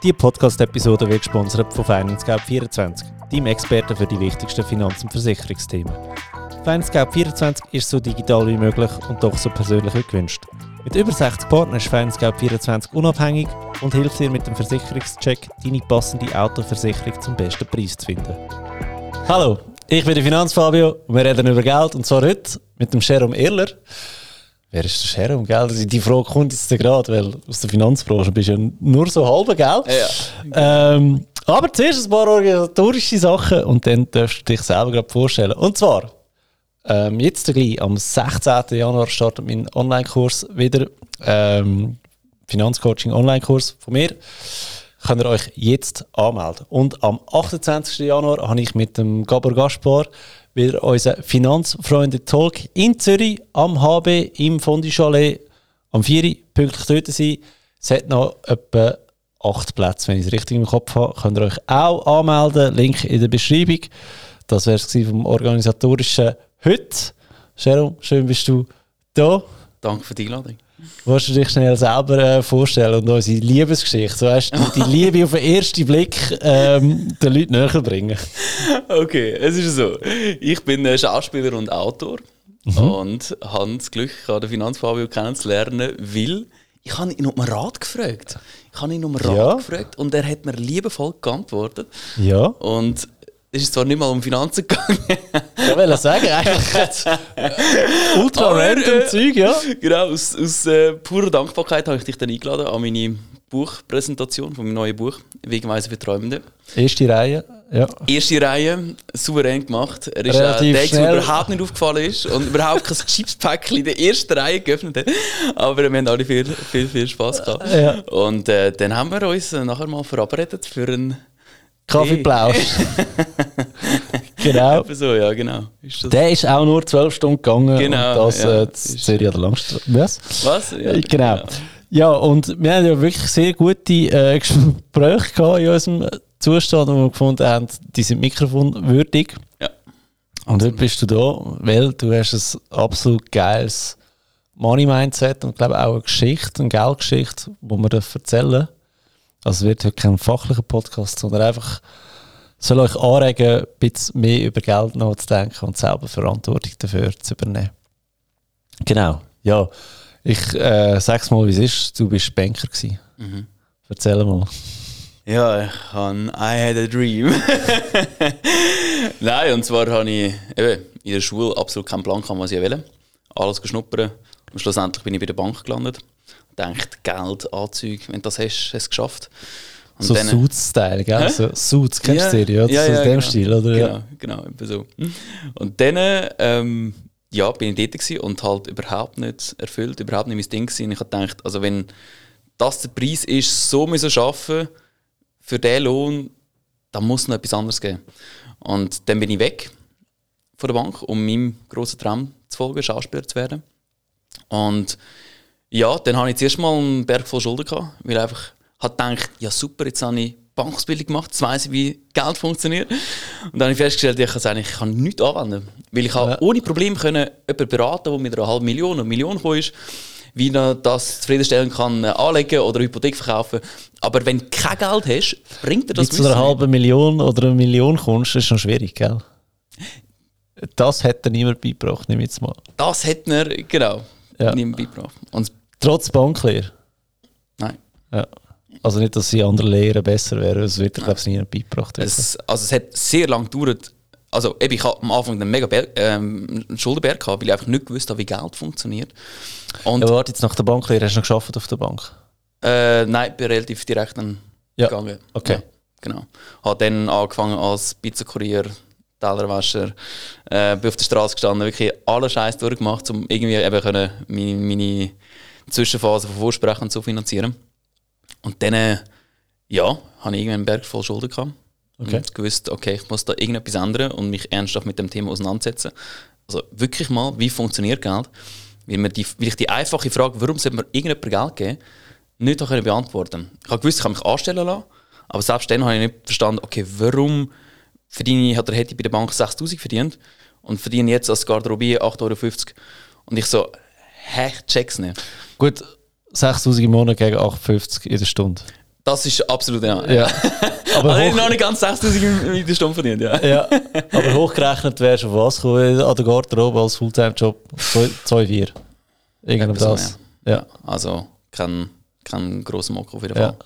Diese Podcast-Episode wird gesponsert von FinanceGap24, deinem Experten für die wichtigsten Finanz- und Versicherungsthemen. FinanceGap24 ist so digital wie möglich und doch so persönlich wie gewünscht. Mit über 60 Partnern ist FinanceGap24 unabhängig und hilft dir mit dem Versicherungscheck, deine passende Autoversicherung zum besten Preis zu finden. Hallo, ich bin der Finanzfabio und wir reden über Geld und zwar heute mit dem Jerome Erler. Wer ist der Sheriff, gell? Die Frage kommt jetzt gerade, weil aus der Finanzbranche bist du ja nur so halb, gell? Ja. Ähm, aber zuerst ein paar organisatorische Sachen und dann darfst du dich selber gerade vorstellen. Und zwar, ähm, jetzt gleich am 16. Januar startet mein Online-Kurs wieder. Ähm, Finanzcoaching Online-Kurs von mir. Könnt ihr euch jetzt anmelden. Und am 28. Januar habe ich mit dem Gabor Gaspar wieder unser Finanzfreunde-Talk in Zürich am HB im Fondi Chalet am 4. pünktlich dort sein. Es hat noch etwa 8 Plätze, wenn ich es richtig im Kopf habe. Könnt ihr euch auch anmelden. Link in der Beschreibung. Das wäre es vom organisatorischen heute. Sharon, schön bist du da. Danke für die Einladung. Willst du dich schnell selber äh, vorstellen und unsere Liebesgeschichte, so hast du die Liebe auf den ersten Blick ähm, den Leuten näher bringen? Okay, es ist so. Ich bin äh, Schauspieler und Autor mhm. und habe das Glück, den Finanzfabio kennenzulernen, weil ich habe ihn um Rat gefragt. Ich habe ihn um Rat ja. gefragt und er hat mir liebevoll geantwortet. Ja. Und es ist zwar nicht mal um Finanzen gegangen. Ich will sagen, eigentlich ultra random äh, Zeug, ja. Genau, aus, aus äh, purer Dankbarkeit habe ich dich dann eingeladen an meine Buchpräsentation von meinem neuen Buch «Wegweise für Träumende». Erste Reihe, ja. Erste Reihe, souverän gemacht. Er ist Relativ äh, der, der überhaupt nicht aufgefallen ist und überhaupt kein Chipspäckchen in der ersten Reihe geöffnet hat. Aber wir haben alle viel, viel, viel Spass gehabt. Ja. Und äh, dann haben wir uns nachher mal verabredet für einen Kaffeeplausch. genau. so, ja, genau. Ist Der ist auch nur zwölf Stunden gegangen. Genau. Und das ja, äh, Serie der Langstraße. Was? Was? Ja, äh, genau. Ja. ja, und wir haben ja wirklich sehr gute äh, Gespräche in unserem Zustand, wo wir gefunden haben, die sind mikrofonwürdig. Ja. Und heute bist du da, weil du hast ein absolut geiles Money-Mindset und glaube auch eine Geschichte, eine Geldgeschichte, die wir erzählen. Also es wird heute kein fachlicher Podcast, sondern einfach soll euch anregen, ein bisschen mehr über Geld nachzudenken und selber Verantwortung dafür zu übernehmen. Genau, ja. Ich äh, sag's mal, wie es ist. Du bist Banker gewesen. Mhm. Erzähl mal. Ja, ich habe I had a dream. Nein, und zwar habe ich eben in der Schule absolut keinen Plan gehabt, was ich will. Alles geschnuppert. Und schlussendlich bin ich bei der Bank gelandet denkt, Geld, Anzüge, wenn du das hast, hast du es geschafft. Und so Suits-Style, gell? So Suits, kennst du ja, die, ja? ja, so ja, aus dem genau. Stil, oder? Genau, genau, so. Und dann, ähm, ja, bin ich dort und halt überhaupt nicht erfüllt, überhaupt nicht mein Ding gewesen. Und ich habe gedacht, also wenn das der Preis ist, so müssen arbeiten für diesen Lohn, dann muss es noch etwas anderes geben. Und dann bin ich weg von der Bank, um meinem grossen Traum zu folgen, Schauspieler zu werden. Und ja, dann hatte ich zuerst mal einen Berg voll Schulden gehabt, weil ich einfach hat gedacht, ja super, jetzt habe ich Bankausbildung gemacht, jetzt weiss ich, wie Geld funktioniert. Und dann habe ich festgestellt, ich kann eigentlich kann nichts anwenden. Weil ich ja. ohne Probleme können jemanden beraten, der mit einer halben Million oder Million gekommen ist, wie er das zufriedenstellen kann, äh, anlegen oder Hypothek verkaufen. Aber wenn du kein Geld hast, bringt er das Wie zu einer halben Million oder einer Million kommst, ist schon schwierig, gell? Das hätte niemand beigebracht, nehme ich jetzt mal. Das hätte er, genau, ja. niemand beigebracht. Und Trotz Banklehre? Nein. Ja. Also nicht, dass sie andere Lehren besser wären, es wird, glaube ich, nie beigebracht. Es, also es hat sehr lange gedauert. Also eben, ich hatte am Anfang einen mega ähm, einen Schuldenberg, gehabt, weil ich einfach nicht gewusst habe, wie Geld funktioniert. Und ja, warte, jetzt nach der Banklehre, hast du noch geschafft auf der Bank? Äh, nein, bin relativ direkt dann ja. gegangen. Okay. Ja, genau. Habe dann angefangen als Pizzakurier, Tellerwäscher, äh, bin auf der Straße gestanden, wirklich alle Scheiß durchgemacht, um irgendwie eben können meine, meine Zwischenphase von Vorsprechen zu finanzieren. Und dann, äh, ja, habe ich irgendwann einen Berg voll Schulden gehabt. Okay. Und gewusst, okay, ich muss da irgendetwas ändern und mich ernsthaft mit dem Thema auseinandersetzen. Also wirklich mal, wie funktioniert Geld? Weil, mir die, weil ich die einfache Frage, warum sollte mir irgendjemand Geld geben, nicht können beantworten Ich habe gewusst, ich kann mich anstellen lassen, aber selbst dann habe ich nicht verstanden, okay, warum verdiene ich, oder hätte ich bei der Bank 6000 verdient und verdiene jetzt als Garderobier 8,50 Euro. Und ich so, hä, check's nicht. Gut, 6000 im Monat gegen 8,50 in der Stunde. Das ist absolut, ja. Ja. Aber, Also ich hoch, habe noch nicht ganz 6000 in der Stunde verdient, ja. ja. Aber hochgerechnet wärst du was gekommen an der Garderobe als Fulltime-Job? 2,4. Irgend um Etwa so, das. Ja. Also kein, kein grosser Mock auf jeden Ja. Fall.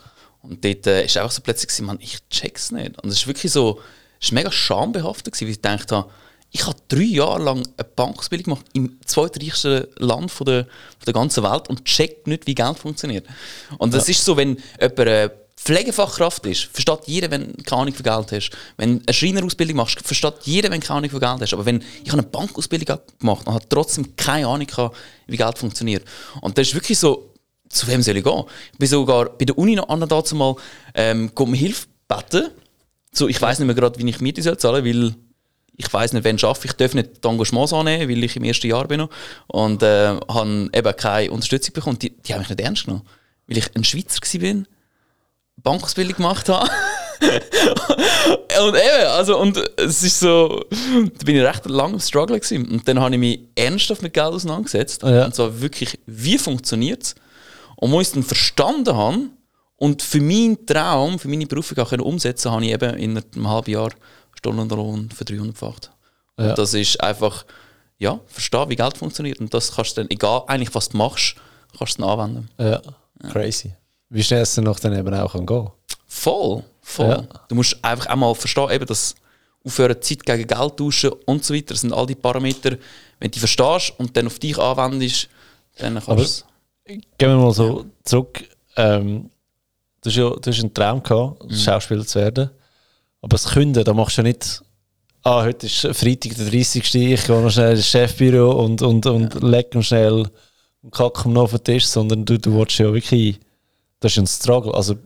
Und dort äh, ist auch so plötzlich, man, ich check's nicht. Und es ist wirklich so, es ist mega schambehaftet, weil ich gedacht habe, ich habe drei Jahre lang eine Bankausbildung gemacht im zweitreichsten Land von der, von der ganzen Welt und check nicht, wie Geld funktioniert. Und das ist so, wenn jemand eine Pflegefachkraft ist, versteht jeder, wenn du keine Ahnung von Geld hast. Wenn du eine Schreinerausbildung machst, versteht jeder, wenn du keine Ahnung von Geld hast. Aber wenn ich habe eine Bankausbildung gemacht und habe trotzdem keine Ahnung gehabt, wie Geld funktioniert. Und das ist wirklich so, zu wem soll ich gehen? Ich bin sogar bei der Uni noch an dazu mal ähm, um Hilfe beten. So, ich weiß nicht mehr gerade, wie ich Miete soll zahlen weil ich weiß nicht, wann ich arbeite. Ich darf nicht die Engagements annehmen, weil ich im ersten Jahr bin noch. Und äh, habe eben keine Unterstützung bekommen. Die, die haben mich nicht ernst genommen. Weil ich ein Schweizer war, Bankausbildung gemacht habe. und eben, also, und es ist so, da bin ich recht lange im Struggle gewesen. Und dann habe ich mich ernsthaft mit Geld auseinandergesetzt. Ja. Und zwar wirklich, wie funktioniert es? Und als ich es dann verstanden habe und für meinen Traum, für meine Berufung auch umsetzen habe ich eben in einem halben Jahr Stundenlohn für 300 gefacht. Ja. Und das ist einfach, ja, verstehen, wie Geld funktioniert. Und das kannst du dann, egal eigentlich was du machst, kannst du dann anwenden. Ja. Crazy. Wie schnell es dann noch dann eben auch kann gehen Voll, voll. Ja. Du musst einfach auch mal verstehen, eben, dass aufhören, Zeit gegen Geld tauschen und so weiter, das sind all die Parameter. Wenn du die verstehst und dann auf dich anwendest, dann kannst du es. Gehen wir mal so zurück. Ähm, du, hast ja, du hast einen Traum gehabt, Mhm. Schauspieler zu werden. Aber das Künden, da machst du ja nicht, ah, heute ist Freitag der 30. Ich gehe noch schnell ins Chefbüro und, und, und leg noch schnell und kacke noch auf den Tisch, sondern du, du willst ja wirklich, das ist ein Struggle. Also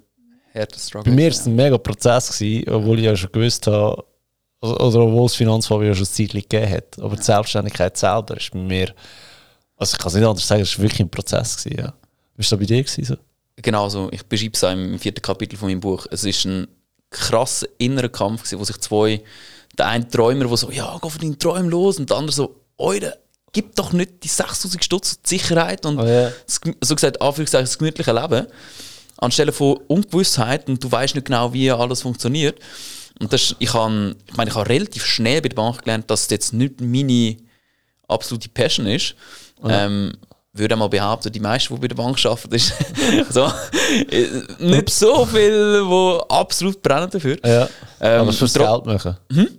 Härter Struggle. bei mir war ja. es ein mega Prozess, gewesen, obwohl ich ja schon gewusst habe, oder obwohl es Finanzfabio ja schon ein gegeben hat. Aber die Selbstständigkeit selber ist bei mir, also ich kann es nicht anders sagen, es war wirklich ein Prozess. Gewesen, ja. Wie war das bei dir? Gewesen, so? Genau so. Ich beschreibe es auch im vierten Kapitel von meinem Buch. Es ist ein krasser innerer Kampf, gewesen, wo sich zwei, der eine Träumer, der so, ja, geh von deinen Träumen los, und der andere so, Eure, gib doch nicht die 6000 Stutz die Sicherheit und Oh ja. das, so gesagt, Anführungszeichen, das gemütliche Leben, anstelle von Ungewissheit und du weißt nicht genau, wie alles funktioniert. Und das, ich, habe, ich meine, ich habe relativ schnell bei der Bank gelernt, dass es jetzt nicht meine absolute Passion ist. Ähm, würde mal behaupten, die meisten, die bei der Bank arbeiten, ist so, äh, nicht so viel, die absolut brennen dafür. Ja. Ähm, aber fürs Geld machen.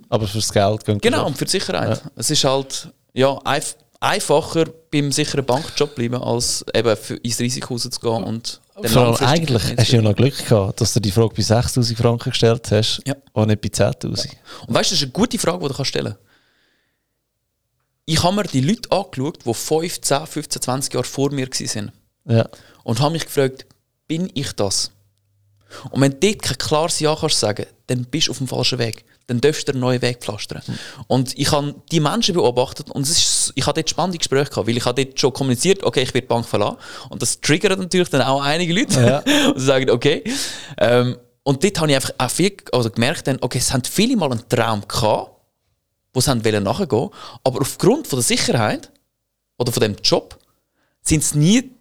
Aber fürs Geld gehen Genau, und für die Sicherheit. Es ist halt ja, einf einfacher beim sicheren Bankjob bleiben, als eben für, ins Risiko rauszugehen und Vor allem eigentlich hast du ja noch Glück gehabt, dass du die Frage bei 6000 Franken gestellt hast Ja. und nicht bei 10.000. Und weißt du, das ist eine gute Frage, die du kannst stellen kannst. Ich habe mir die Leute angeschaut, die 5, 10, 15, 20 Jahre vor mir waren. Ja. Und habe mich gefragt, bin ich das? Und wenn du dort kein klares Ja kannst sagen, dann bist du auf dem falschen Weg. Dann darfst du einen neuen Weg pflastern. Und ich habe die Menschen beobachtet und ist, ich habe dort spannende Gespräche gehabt, weil ich habe dort schon kommuniziert, okay, ich werde die Bank verlassen. Und das triggert natürlich dann auch einige Leute. Ja. und sagen, okay. Ähm, und dort habe ich einfach auch viel, also gemerkt, dann, okay, es haben viele mal einen Traum gehabt, wo sie haben wollen nachgehen, aber aufgrund von der Sicherheit oder von dem Job sind sie nie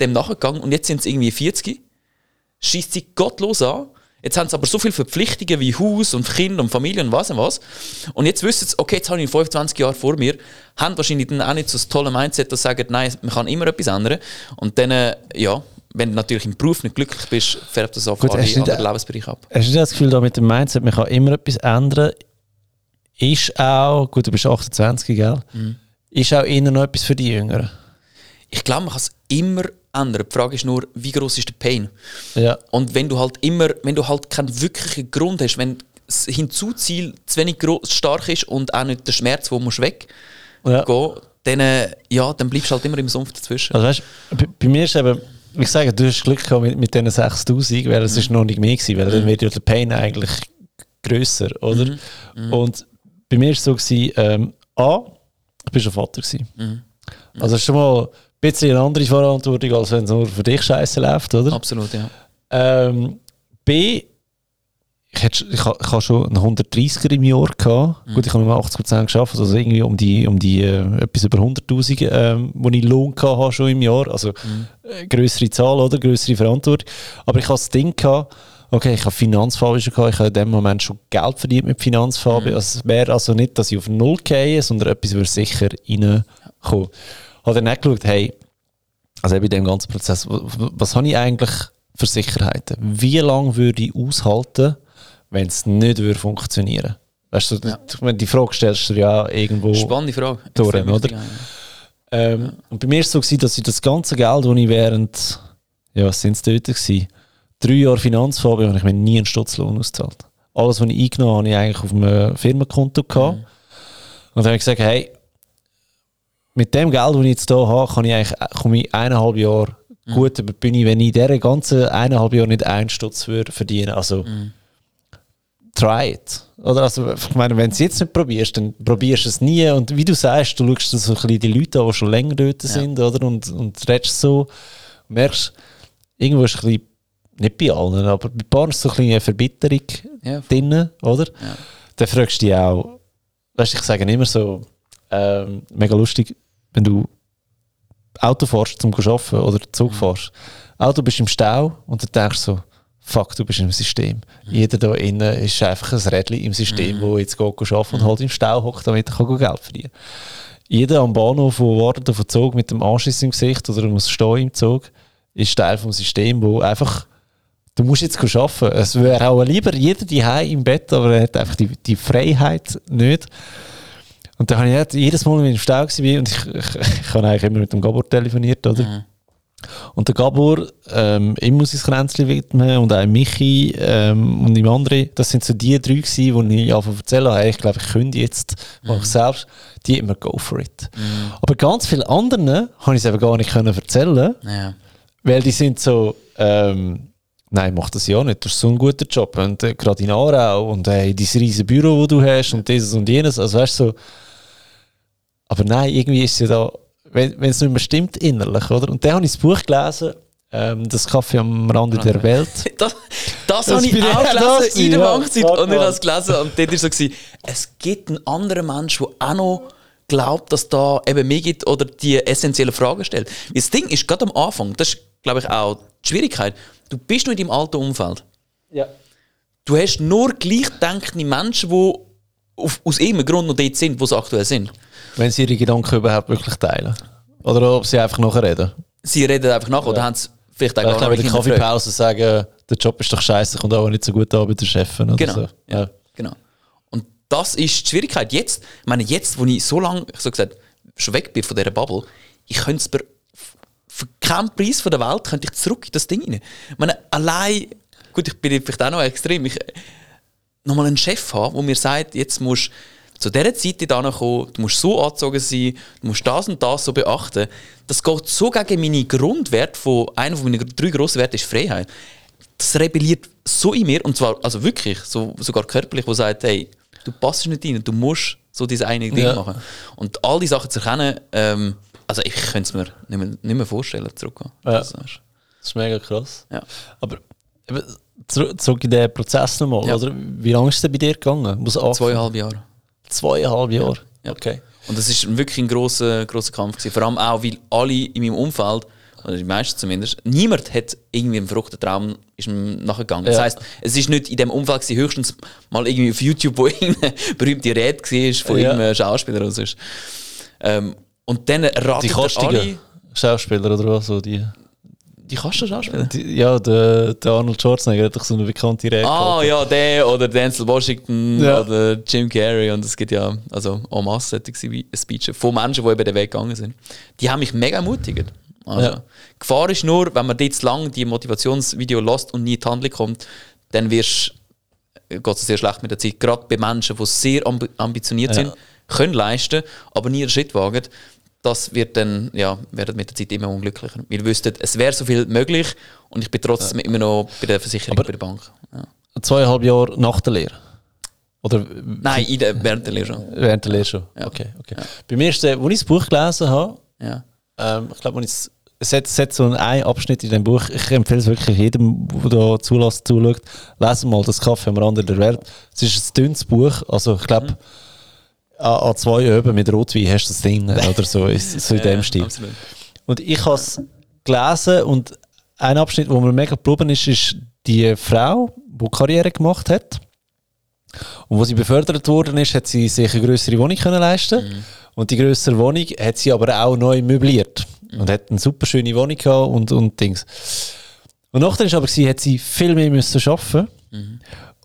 dem nachgegangen und jetzt sind sie irgendwie 40, schießt sie gottlos an. Jetzt haben sie aber so viele Verpflichtungen wie Haus und Kind und Familie und was und was. Und jetzt wissen sie, okay, jetzt habe ich 25 Jahre vor mir, haben wahrscheinlich dann auch nicht so das tolle Mindset, dass sie sagen, nein, man kann immer etwas ändern. Und dann, äh, ja, wenn du natürlich im Beruf nicht glücklich bist, färbt das auf Gut, alle anderen Lebensbereiche ab. Hast du nicht das Gefühl, da mit dem Mindset, man kann immer etwas ändern, ist auch, gut, du bist 28, gell? Mhm. Ist auch eher noch etwas für die Jüngeren. Ich glaube, man kann es immer ändern. Die Frage ist nur, wie groß ist der Pain? Ja. Und wenn du halt immer, wenn du halt keinen wirklichen Grund hast, wenn das Hinzuziel zu wenig groß, stark ist und auch nicht der Schmerz, wo musst weggehen, ja. dann, äh, ja, dann bleibst du halt immer im Sumpf dazwischen. Also weißt, bei, bei mir ist eben, ich sage, du hast Glück gehabt mit, mit diesen 6000, weil es ist noch nicht mehr gewesen, weil dann wird ja der Pain eigentlich grösser, oder? Und bei mir war es so, gewesen, ähm, A, ich bin schon Vater gewesen. Also es ist schon mal ein bisschen eine andere Verantwortung, als wenn es nur für dich scheiße läuft, oder? Absolut, ja. Ähm, B ich, hätte, ich, ha- ich habe schon einen 130er im Jahr gehabt. Gut, ich habe nur 80% geschafft, also irgendwie um die, um die äh, etwas über 100'000, ähm, wo ich Lohn habe schon im Jahr. Also äh, größere Zahl, oder? Größere Verantwortung. Aber ich habe das Ding gehabt, okay, ich habe Finanzfabi schon gehabt, ich habe in dem Moment schon Geld verdient mit Finanzfabi. Also es wäre also nicht, dass ich auf Null gehe, sondern etwas würde sicher reinkommen. Habe dann auch geschaut, hey, also eben in dem ganzen Prozess, w- w- was habe ich eigentlich für Sicherheiten? Wie lange würde ich aushalten, wenn es nicht würde funktionieren Weißt du, ich meine, die Frage stellst du ja irgendwo. Spannende Frage. Durch, oder? wichtig, ja. Ähm, Und bei mir war es so, gewesen, dass ich das ganze Geld, das ich während, ja, was sind es dort gewesen, drei Jahre Finanzfabi, habe ich mir nie einen Stutzlohn ausgezahlt. Alles, was ich eingenommen habe, habe ich eigentlich auf einem Firmenkonto gehabt. Und dann habe ich gesagt, hey, mit dem Geld, das ich jetzt hier habe, kann ich eigentlich, komme ich eineinhalb Jahre gut über die Bühne, wenn ich in diese ganzen eineinhalb Jahre nicht einen Stutz würde verdienen. Also, try it. Oder also, ich meine, wenn du es jetzt nicht probierst, dann probierst du es nie. Und wie du sagst, du schaust so ein bisschen die Leute an, die schon länger dort sind, oder? Und, und redest so, merkst, irgendwo ist ein bisschen, nicht bei allen, aber bei ein paar ist so eine Verbitterung Ja, drin, oder? Ja. Dann fragst du dich auch, weißt du, ich sage immer so, ähm, mega lustig, wenn du Auto fährst zum Arbeiten oder Zug fährst. Auto bist im Stau und dann denkst du so, fuck, du bist im System. Jeder da innen ist einfach ein Rädchen im System, wo jetzt geht arbeiten und halt im Stau hockt, damit er kann Geld verdienen. Jeder am Bahnhof, der wartet auf den Zug mit dem Anschiss im Gesicht oder muss stehen im Zug, ist Teil vom System, wo einfach Du musst jetzt arbeiten. Es wäre auch lieber jeder die im Bett, aber er hat einfach die, die Freiheit nicht. Und dann habe ich halt jedes Mal, wenn ich im Stau war, und ich, ich, ich habe eigentlich immer mit dem Gabor telefoniert, oder? Und der Gabor, ähm, ihm muss ich das Kränzchen widmen und auch Michi ähm, und ihm andere, das sind so die drei gewesen, die ich einfach erzählen habe, ich glaube, ich könnte jetzt, mache ich selbst, die immer go for it. Aber ganz viele anderen habe ich es eben gar nicht können erzählen ja. weil die sind so, ähm, nein, mach das ja nicht, du hast so einen guten Job. Und äh, gerade in Aarau und äh, dieses riesen Büro, das du hast und dieses und jenes. Also weißt du, so, aber nein, irgendwie ist es ja da, wenn es nicht mehr stimmt innerlich, oder? Und dann habe ich das Buch gelesen, ähm, das Kaffee am Rande der Welt. Das, das, Das habe ich auch das gelesen in der ja, Bankzeit. fuck, Und ich habe es gelesen und dort war so, gewesen, es gibt einen anderen Mensch, der auch noch glaubt, dass da eben mehr gibt oder die essentiellen Fragen stellt. Das Ding ist gerade am Anfang, das ist, glaube ich, auch die Schwierigkeit. Du bist nur in deinem alten Umfeld. Ja. Du hast nur gleichdenkende Menschen, die auf, aus irgendeinem Grund noch dort sind, wo sie aktuell sind. Wenn sie ihre Gedanken überhaupt wirklich teilen. Oder ob sie einfach nachher reden. Sie reden einfach nach oder haben es vielleicht auch Ich gar glaube, in der. Kaffeepause sagen, der Job ist doch scheiße, kommt auch nicht so gut an bei der Chefin. Oder Genau. So. Ja. genau. Und das ist die Schwierigkeit. Jetzt, ich meine, jetzt, wo ich so lange, ich so gesagt, schon weg bin von dieser Bubble, ich könnte es für keinen Preis von der Welt könnte ich zurück in das Ding rein. Ich meine, allein, gut, ich bin vielleicht auch noch extrem, ich nochmal einen Chef haben, der mir sagt, jetzt musst du zu dieser Zeit hierher kommen, du musst so angezogen sein, du musst das und das so beachten. Das geht so gegen meine Grundwerte von, einer von meinen drei grossen Werten ist Freiheit. Das rebelliert so in mir, und zwar also wirklich, so, sogar körperlich, wo sagt, hey, du passt nicht rein, du musst so dieses eine Ding Ja. machen. Und all die Sachen zu erkennen, ähm, also ich könnte es mir nicht mehr, nicht mehr vorstellen, zurückgehen. Ja. Das ist- Das mega krass. ja. Aber eben, zurück, in den Prozess nochmal, Ja. oder? Wie lange ist es denn bei dir gegangen? Muss? Zweieinhalb Jahre. Zweieinhalb Jahre? Ja. Okay. Und das ist wirklich ein grosser, grosser Kampf gewesen. Vor allem auch, weil alle in meinem Umfeld, oder die meisten zumindest, niemand hat irgendwie einen verrückten Traum ist nachgegangen. Das Ja. heisst, es ist nicht in dem Umfeld gewesen, höchstens mal irgendwie auf YouTube, wo irgendeine berühmte Rede war von Ja. irgendeinem Schauspieler oder so. Ähm, und dann raten Die kostigen alle... Schauspieler oder was? So die, Die kannst du Schauspieler? die, ja, der, der Arnold Schwarzenegger hat doch so eine bekannte Rede Ah ja, der oder Denzel Washington Ja. oder Jim Carrey und es gibt ja also en masse solche Speeches von Menschen, die eben den Weg gegangen sind. Die haben mich mega ermutigt. Also, Ja. Gefahr ist nur, wenn man dort zu lang die Motivationsvideo lässt und nie in die Handlung kommt, dann wirst geht es sehr schlecht mit der Zeit. Gerade bei Menschen, die sehr ambi ambitioniert Ja. sind, können leisten, aber nie einen Schritt wagen. Das wird dann, ja, werden mit der Zeit immer unglücklicher. Wir wüssten, es wäre so viel möglich und ich bin trotzdem immer noch bei der Versicherung, Aber- bei der Bank. Ja. Zweieinhalb Jahre nach der Lehre? Oder Nein, in der, während der Lehre schon. während der Lehre schon? Ja. Okay, okay. Bei mir ist der, als ich das Buch gelesen habe, Ja. ähm, ich glaube, es hat, es hat so einen Abschnitt in dem Buch, ich empfehle es wirklich jedem, der da zulässt, zuschaut, lesen mal das Kaffee am Rande der Welt. Es ist ein dünnes Buch, also ich glaube, an, an zwei Öben mit Rotwein hast du das Ding oder so, ist, so in dem Stil. absolut. Und ich habe es gelesen und ein Abschnitt, wo mir mega geblieben ist, ist die Frau, die Karriere gemacht hat. Und wo sie befördert worden ist, hat sie sich eine größere Wohnung können leisten Und die größere Wohnung hat sie aber auch neu möbliert. Und hat eine super schöne Wohnung gehabt und, und Dings. Und nachher ist aber, sie hat sie viel mehr müssen arbeiten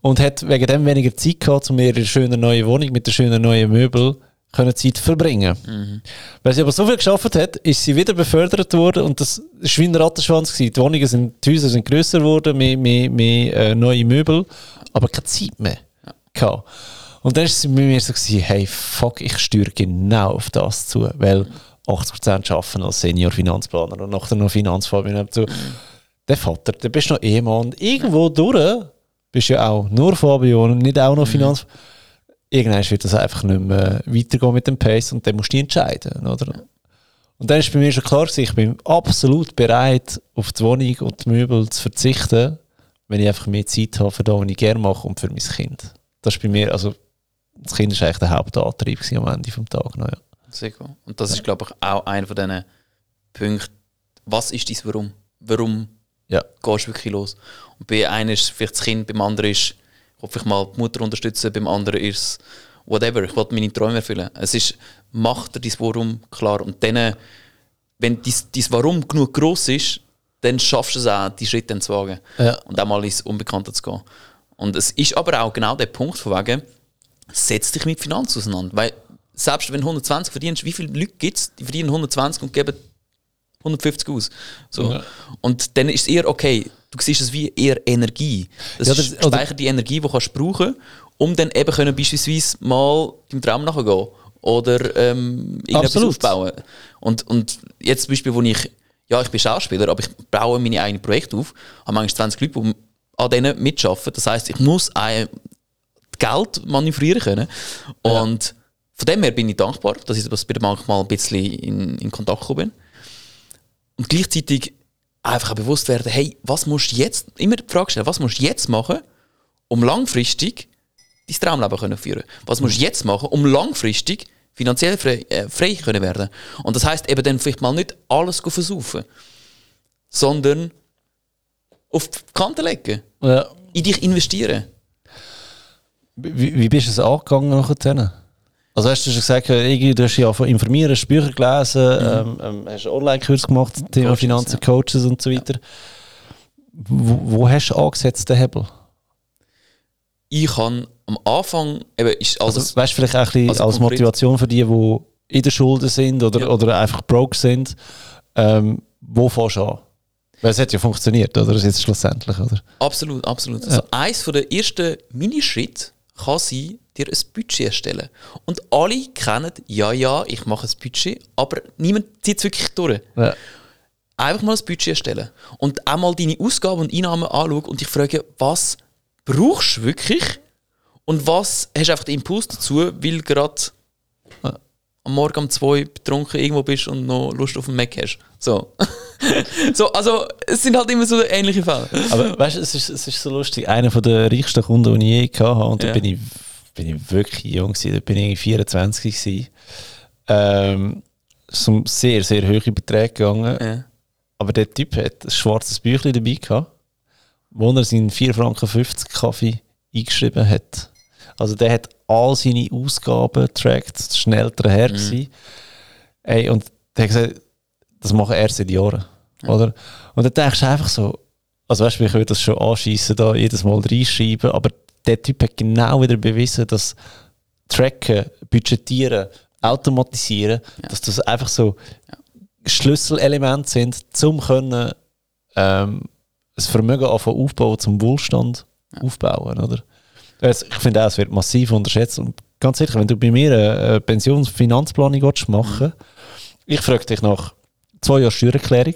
und hat wegen dem weniger Zeit gehabt, um ihre schöne neue Wohnung mit den schönen neuen Möbel können Zeit verbringen. Weil sie aber so viel geschafft hat, ist sie wieder befördert worden und das ist wie ein Rattenschwanz gewesen. Die Wohnungen sind, die Häuser sind grösser geworden, mehr, mehr, mehr äh, neue Möbel, aber keine Zeit mehr. Gehabt. Und dann ist sie mit mir so gewesen, hey, fuck, ich steuere genau auf das zu, weil 80% arbeiten als Senior-Finanzplaner und nachher noch Finanzfachmann dazu. Der Vater, der bist noch Ehemann. Irgendwo durch bist ja auch nur Fabio und nicht auch noch Finanz. Irgendwann wird das einfach nicht mehr weitergehen mit dem Pace und dann musst du entscheiden, oder? Und dann ist bei mir schon klar ich bin absolut bereit, auf die Wohnung und die Möbel zu verzichten, wenn ich einfach mehr Zeit habe für das, was ich gerne mache und für mein Kind. Das ist bei mir, also das Kind ist eigentlich der Hauptantrieb am Ende des Tages. Ja. Sehr cool. Und das ist, glaube ich, auch einer von diesen Punkten. Was ist dein Warum? Warum Ja. gehst du wirklich los? Und bei einem ist vielleicht das Kind, beim anderen ist, ich hoffe ich mal, die Mutter unterstützen, beim anderen ist es whatever, ich will meine Träume erfüllen. Es ist, mach dir dein Warum klar. Und dann, wenn dein, dein Warum genug groß ist, dann schaffst du es auch, die Schritte zu wagen. Ja. Und auch mal ins Unbekannte zu gehen. Und es ist aber auch genau der Punkt von wegen, setz dich mit Finanzen auseinander. Weil selbst wenn du 120 verdienst, wie viele Leute gibt es, die verdienen 120 und geben 150 aus. So. Ja. Und dann ist es eher okay, du siehst es wie eher Energie. Das, Ja, ist das- oder- speichert die Energie, die du kannst brauchen um dann eben können beispielsweise mal deinem Traum nachgehen oder ähm, irgendetwas Absolut. aufbauen. Und, und jetzt zum Beispiel, wo ich, ja, ich bin Schauspieler, aber ich baue meine eigenen Projekte auf, habe manchmal 20 Leute, die an denen mitarbeiten. Das heisst, ich muss ein Geld manövrieren können. Und von dem her bin ich dankbar, dass ich das bei der Bank mal ein bisschen in, in Kontakt gekommen bin. Und gleichzeitig einfach auch bewusst werden, hey, was musst du jetzt, immer die Frage stellen, was musst du jetzt machen, um langfristig dein Traumleben können führen Was musst du jetzt machen, um langfristig finanziell frei, äh, frei können werden? Und das heißt eben dann vielleicht mal nicht alles go versaufen, sondern auf die Kante legen, Ja. in dich investieren. Wie, wie bist du es angegangen nachher? Also hast du schon gesagt, irgendwie, du hast ja von informieren, hast Bücher gelesen, ähm, ähm, hast Online-Kurs gemacht, zum Thema Coaches, Finanzen, ja. Coaches und so weiter. Wo, wo hast du angesetzt, den Hebel? Ich kann am Anfang, eben, ist alles, Also, weißt du, vielleicht auch ein bisschen Also als konkret- Motivation für die, die in der Schulden sind oder, Ja. oder einfach broke sind, ähm, wo fährst du an? Weil es hat ja funktioniert, oder? Das ist jetzt schlussendlich, oder? Absolut, absolut. Also eins von der ersten Minischritte kann sein, dir ein Budget erstellen. Und alle kennen, ja, ja, ich mache ein Budget, aber niemand zieht es wirklich durch. Ja. Einfach mal ein Budget erstellen. Und auch mal deine Ausgaben und Einnahmen anschauen und dich fragen, was brauchst du wirklich? Und was hast du einfach den Impuls dazu, weil gerade am Morgen um zwei betrunken irgendwo bist und noch Lust auf einen Mac hast. So. so, also es sind halt immer so ähnliche Fälle. Aber weißt du, es ist, es ist so lustig. Einer von der reichsten Kunden, die ich je gehabt habe, und da Ja. bin ich, bin ich wirklich jung gewesen, da bin ich 24 gewesen. Ähm, es ist um sehr, sehr hohe Beträge gegangen. Ja. Aber der Typ hat ein schwarzes Büchlein dabei gehabt, wo er seinen 4,50 Franken Kaffee eingeschrieben hat. Also der hat all seine Ausgaben getrackt, das älterer Herr gewesen. Ey, und der hat gesagt, das machen er seit Jahren. Oder? Und dann denkst du einfach so, also weißt du, ich würde das schon anschießen, da jedes Mal reinschreiben, aber der Typ hat genau wieder bewiesen, dass Tracken, Budgetieren, Automatisieren, dass das einfach so Schlüsselelemente sind, zum können ähm, das Vermögen aufbauen, zum Wohlstand aufbauen, oder? Ich finde auch, es wird massiv unterschätzt. Und ganz ehrlich, wenn du bei mir eine Pensionsfinanzplanung willst machen ich frage dich nach zwei Jahren Steuererklärung,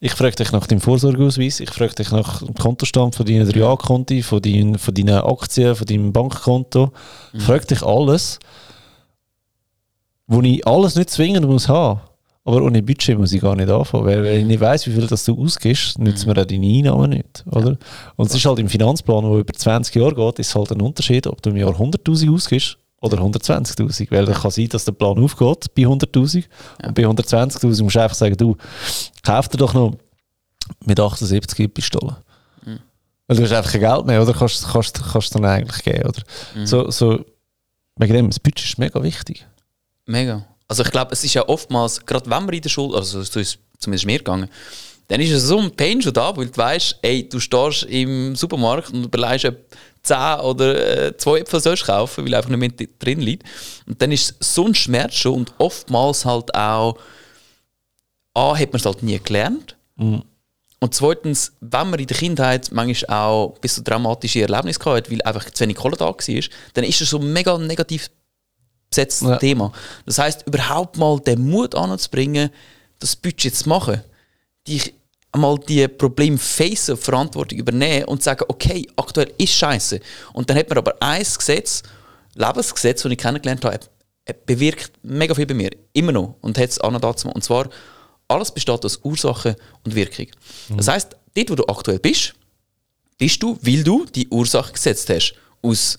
ich frage dich nach deinem Vorsorgeausweis, ich frage dich nach dem Kontostand von deinen drei Konti, von deinen, von deinen Aktien, von deinem Bankkonto. Ich frage dich alles, wo ich alles nicht zwingend muss haben. Aber ohne Budget muss ich gar nicht anfangen. Weil wenn ich nicht weiss, wie viel das du ausgibst, nützt mir auch deine Einnahmen nicht. Oder? Und es ist halt im Finanzplan, der über 20 Jahre geht, ist halt ein Unterschied, ob du im Jahr 100'000 ausgibst oder 120'000. Weil es kann sein, dass der Plan aufgeht bei 100'000 und bei 120'000 musst du einfach sagen, du, kauf dir doch noch mit 78 Pistolen. Weil du hast einfach kein Geld mehr, oder? Kannst du kannst, kannst dann eigentlich geben, oder? So, so, wegen dem, das Budget ist mega wichtig. Mega. Also ich glaube, es ist ja oftmals, gerade wenn man in der Schule, also so ist zumindest mir gegangen, dann ist es so ein Pain schon da, weil du weißt, ey, du stehst im Supermarkt und überlegst, ob 10 oder äh, 2 Äpfel sollst kaufen, weil einfach nicht mehr drin liegt. Und dann ist es so ein Schmerz schon und oftmals halt auch, A, hat man es halt nie gelernt. Und zweitens, wenn man in der Kindheit manchmal auch bis zu dramatische Erlebnisse gehabt hat, weil einfach zu wenig Kohle da war, dann ist es so mega negativ besetztes Ja. Thema. Das heißt, überhaupt mal den Mut anzubringen, das Budget zu machen, dich einmal die Probleme facen, Verantwortung übernehmen und sagen, okay, aktuell ist scheiße. Und dann hat man aber ein Gesetz, Lebensgesetz, das ich kennengelernt habe, bewirkt mega viel bei mir, immer noch und hat es an dazu. Und zwar, alles besteht aus Ursache und Wirkung. Das heißt, dort, wo du aktuell bist, bist du, weil du die Ursache gesetzt hast. Aus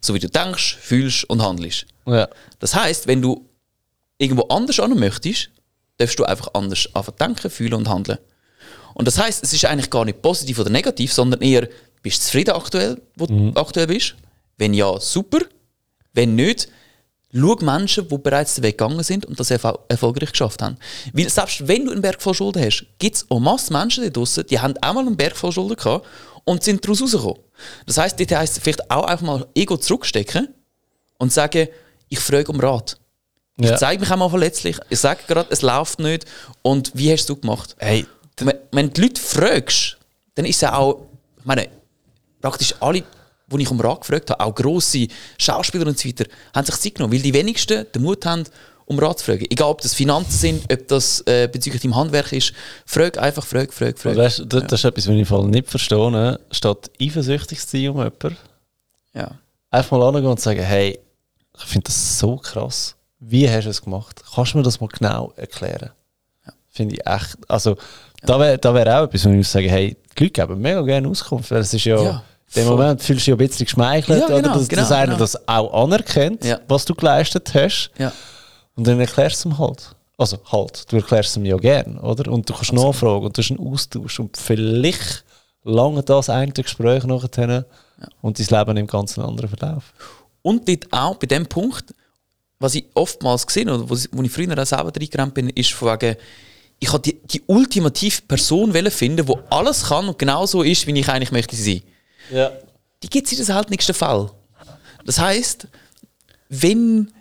so wie du denkst, fühlst und handelst. Ja. Das heißt, wenn du irgendwo anders an möchtest, darfst du einfach anders denken, fühlen und handeln. Und das heißt, es ist eigentlich gar nicht positiv oder negativ, sondern eher, bist du zufrieden aktuell, wo du aktuell bist? Wenn ja, super. Wenn nicht, schau Menschen, die bereits den Weg gegangen sind und das erfol erfolgreich geschafft haben. Weil selbst wenn du einen Berg voll Schulden hast, gibt es en masse Menschen da draussen, die haben auch mal einen Berg voll Schulden gehabt und sind daraus rausgekommen. Das heisst, dort heisst es vielleicht auch einfach mal Ego zurückstecken und sagen, ich frage um Rat. Ich Ja. zeige mich auch mal verletzlich. Ich sage gerade, es läuft nicht. Und wie hast du gemacht? Hey, Wenn, wenn du die Leute fragst, dann ist es auch, ich meine, praktisch alle, die ich um Rat gefragt habe, auch grosse Schauspieler und so weiter, haben sich Zeit genommen, weil die wenigsten den Mut haben, um Rat zu fragen. Egal, ob das Finanzen sind, ob das äh, bezüglich deinem Handwerk ist. Frag einfach, frag, frag, frag. weißt, das, das ist etwas, was ich im nicht verstehe. ne? Statt eifersüchtig zu sein um jemanden, Ja. einfach mal angehen und sagen, hey, ich finde das so krass. Wie hast du es gemacht? Kannst du mir das mal genau erklären? Finde ich echt. Also, da wäre da wär auch etwas, wo ich muss sagen, hey, die Leute geben mega gerne Auskunft, weil es ist ja, Ja, in dem. Moment fühlst du dich ja ein bisschen geschmeichelt, Ja, oder, genau, dass, genau, dass einer genau. das auch anerkennt, Ja. was du geleistet hast. Ja. Und dann erklärst du es ihm halt. Also halt, du erklärst es ihm ja gern, oder? Und du kannst nachfragen und du hast einen Austausch. Und vielleicht lange das eine Gespräch nachher und dein Leben im ganz anderen Verlauf. Und dort auch bei dem Punkt, was ich oftmals gesehen habe, wo, ich- wo ich früher auch selber reingerannt bin, ist von wegen, ich habe die, die ultimative Person finden, die alles kann und genau so ist, wie ich eigentlich möchte sein. Ja. Die gibt es in den seltensten Fall. Das heißt, wenn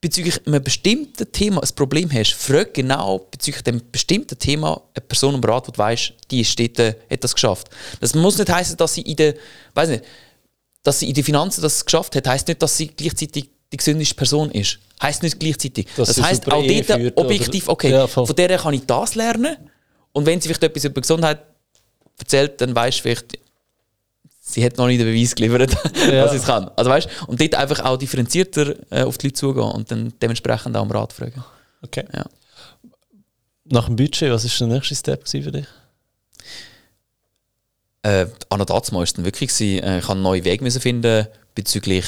bezüglich einem bestimmten Thema ein Problem hast, frag genau bezüglich dem bestimmten Thema eine Person um Rat, die du weißt, die ist dort, äh, hat das geschafft. Das muss nicht heißen, dass sie in der, weiß nicht, dass sie in den Finanzen das geschafft hat, heißt nicht, dass sie gleichzeitig die gesündeste Person ist. Heißt nicht gleichzeitig. Dass das heißt super auch Ehe dort führt objektiv, okay, Ja, von der kann ich das lernen. Und wenn sie vielleicht etwas über Gesundheit erzählt, dann weißt du vielleicht, sie hat noch nicht den Beweis geliefert, Ja. was sie es kann. Also weißt, und dort einfach auch differenzierter äh, auf die Leute zugehen und dann dementsprechend auch um Rat fragen. Okay. Ja. Nach dem Budget, was war der nächste Step für dich? Äh, an der war es dann wirklich, gewesen, äh, ich musste einen neuen Weg müssen finden bezüglich,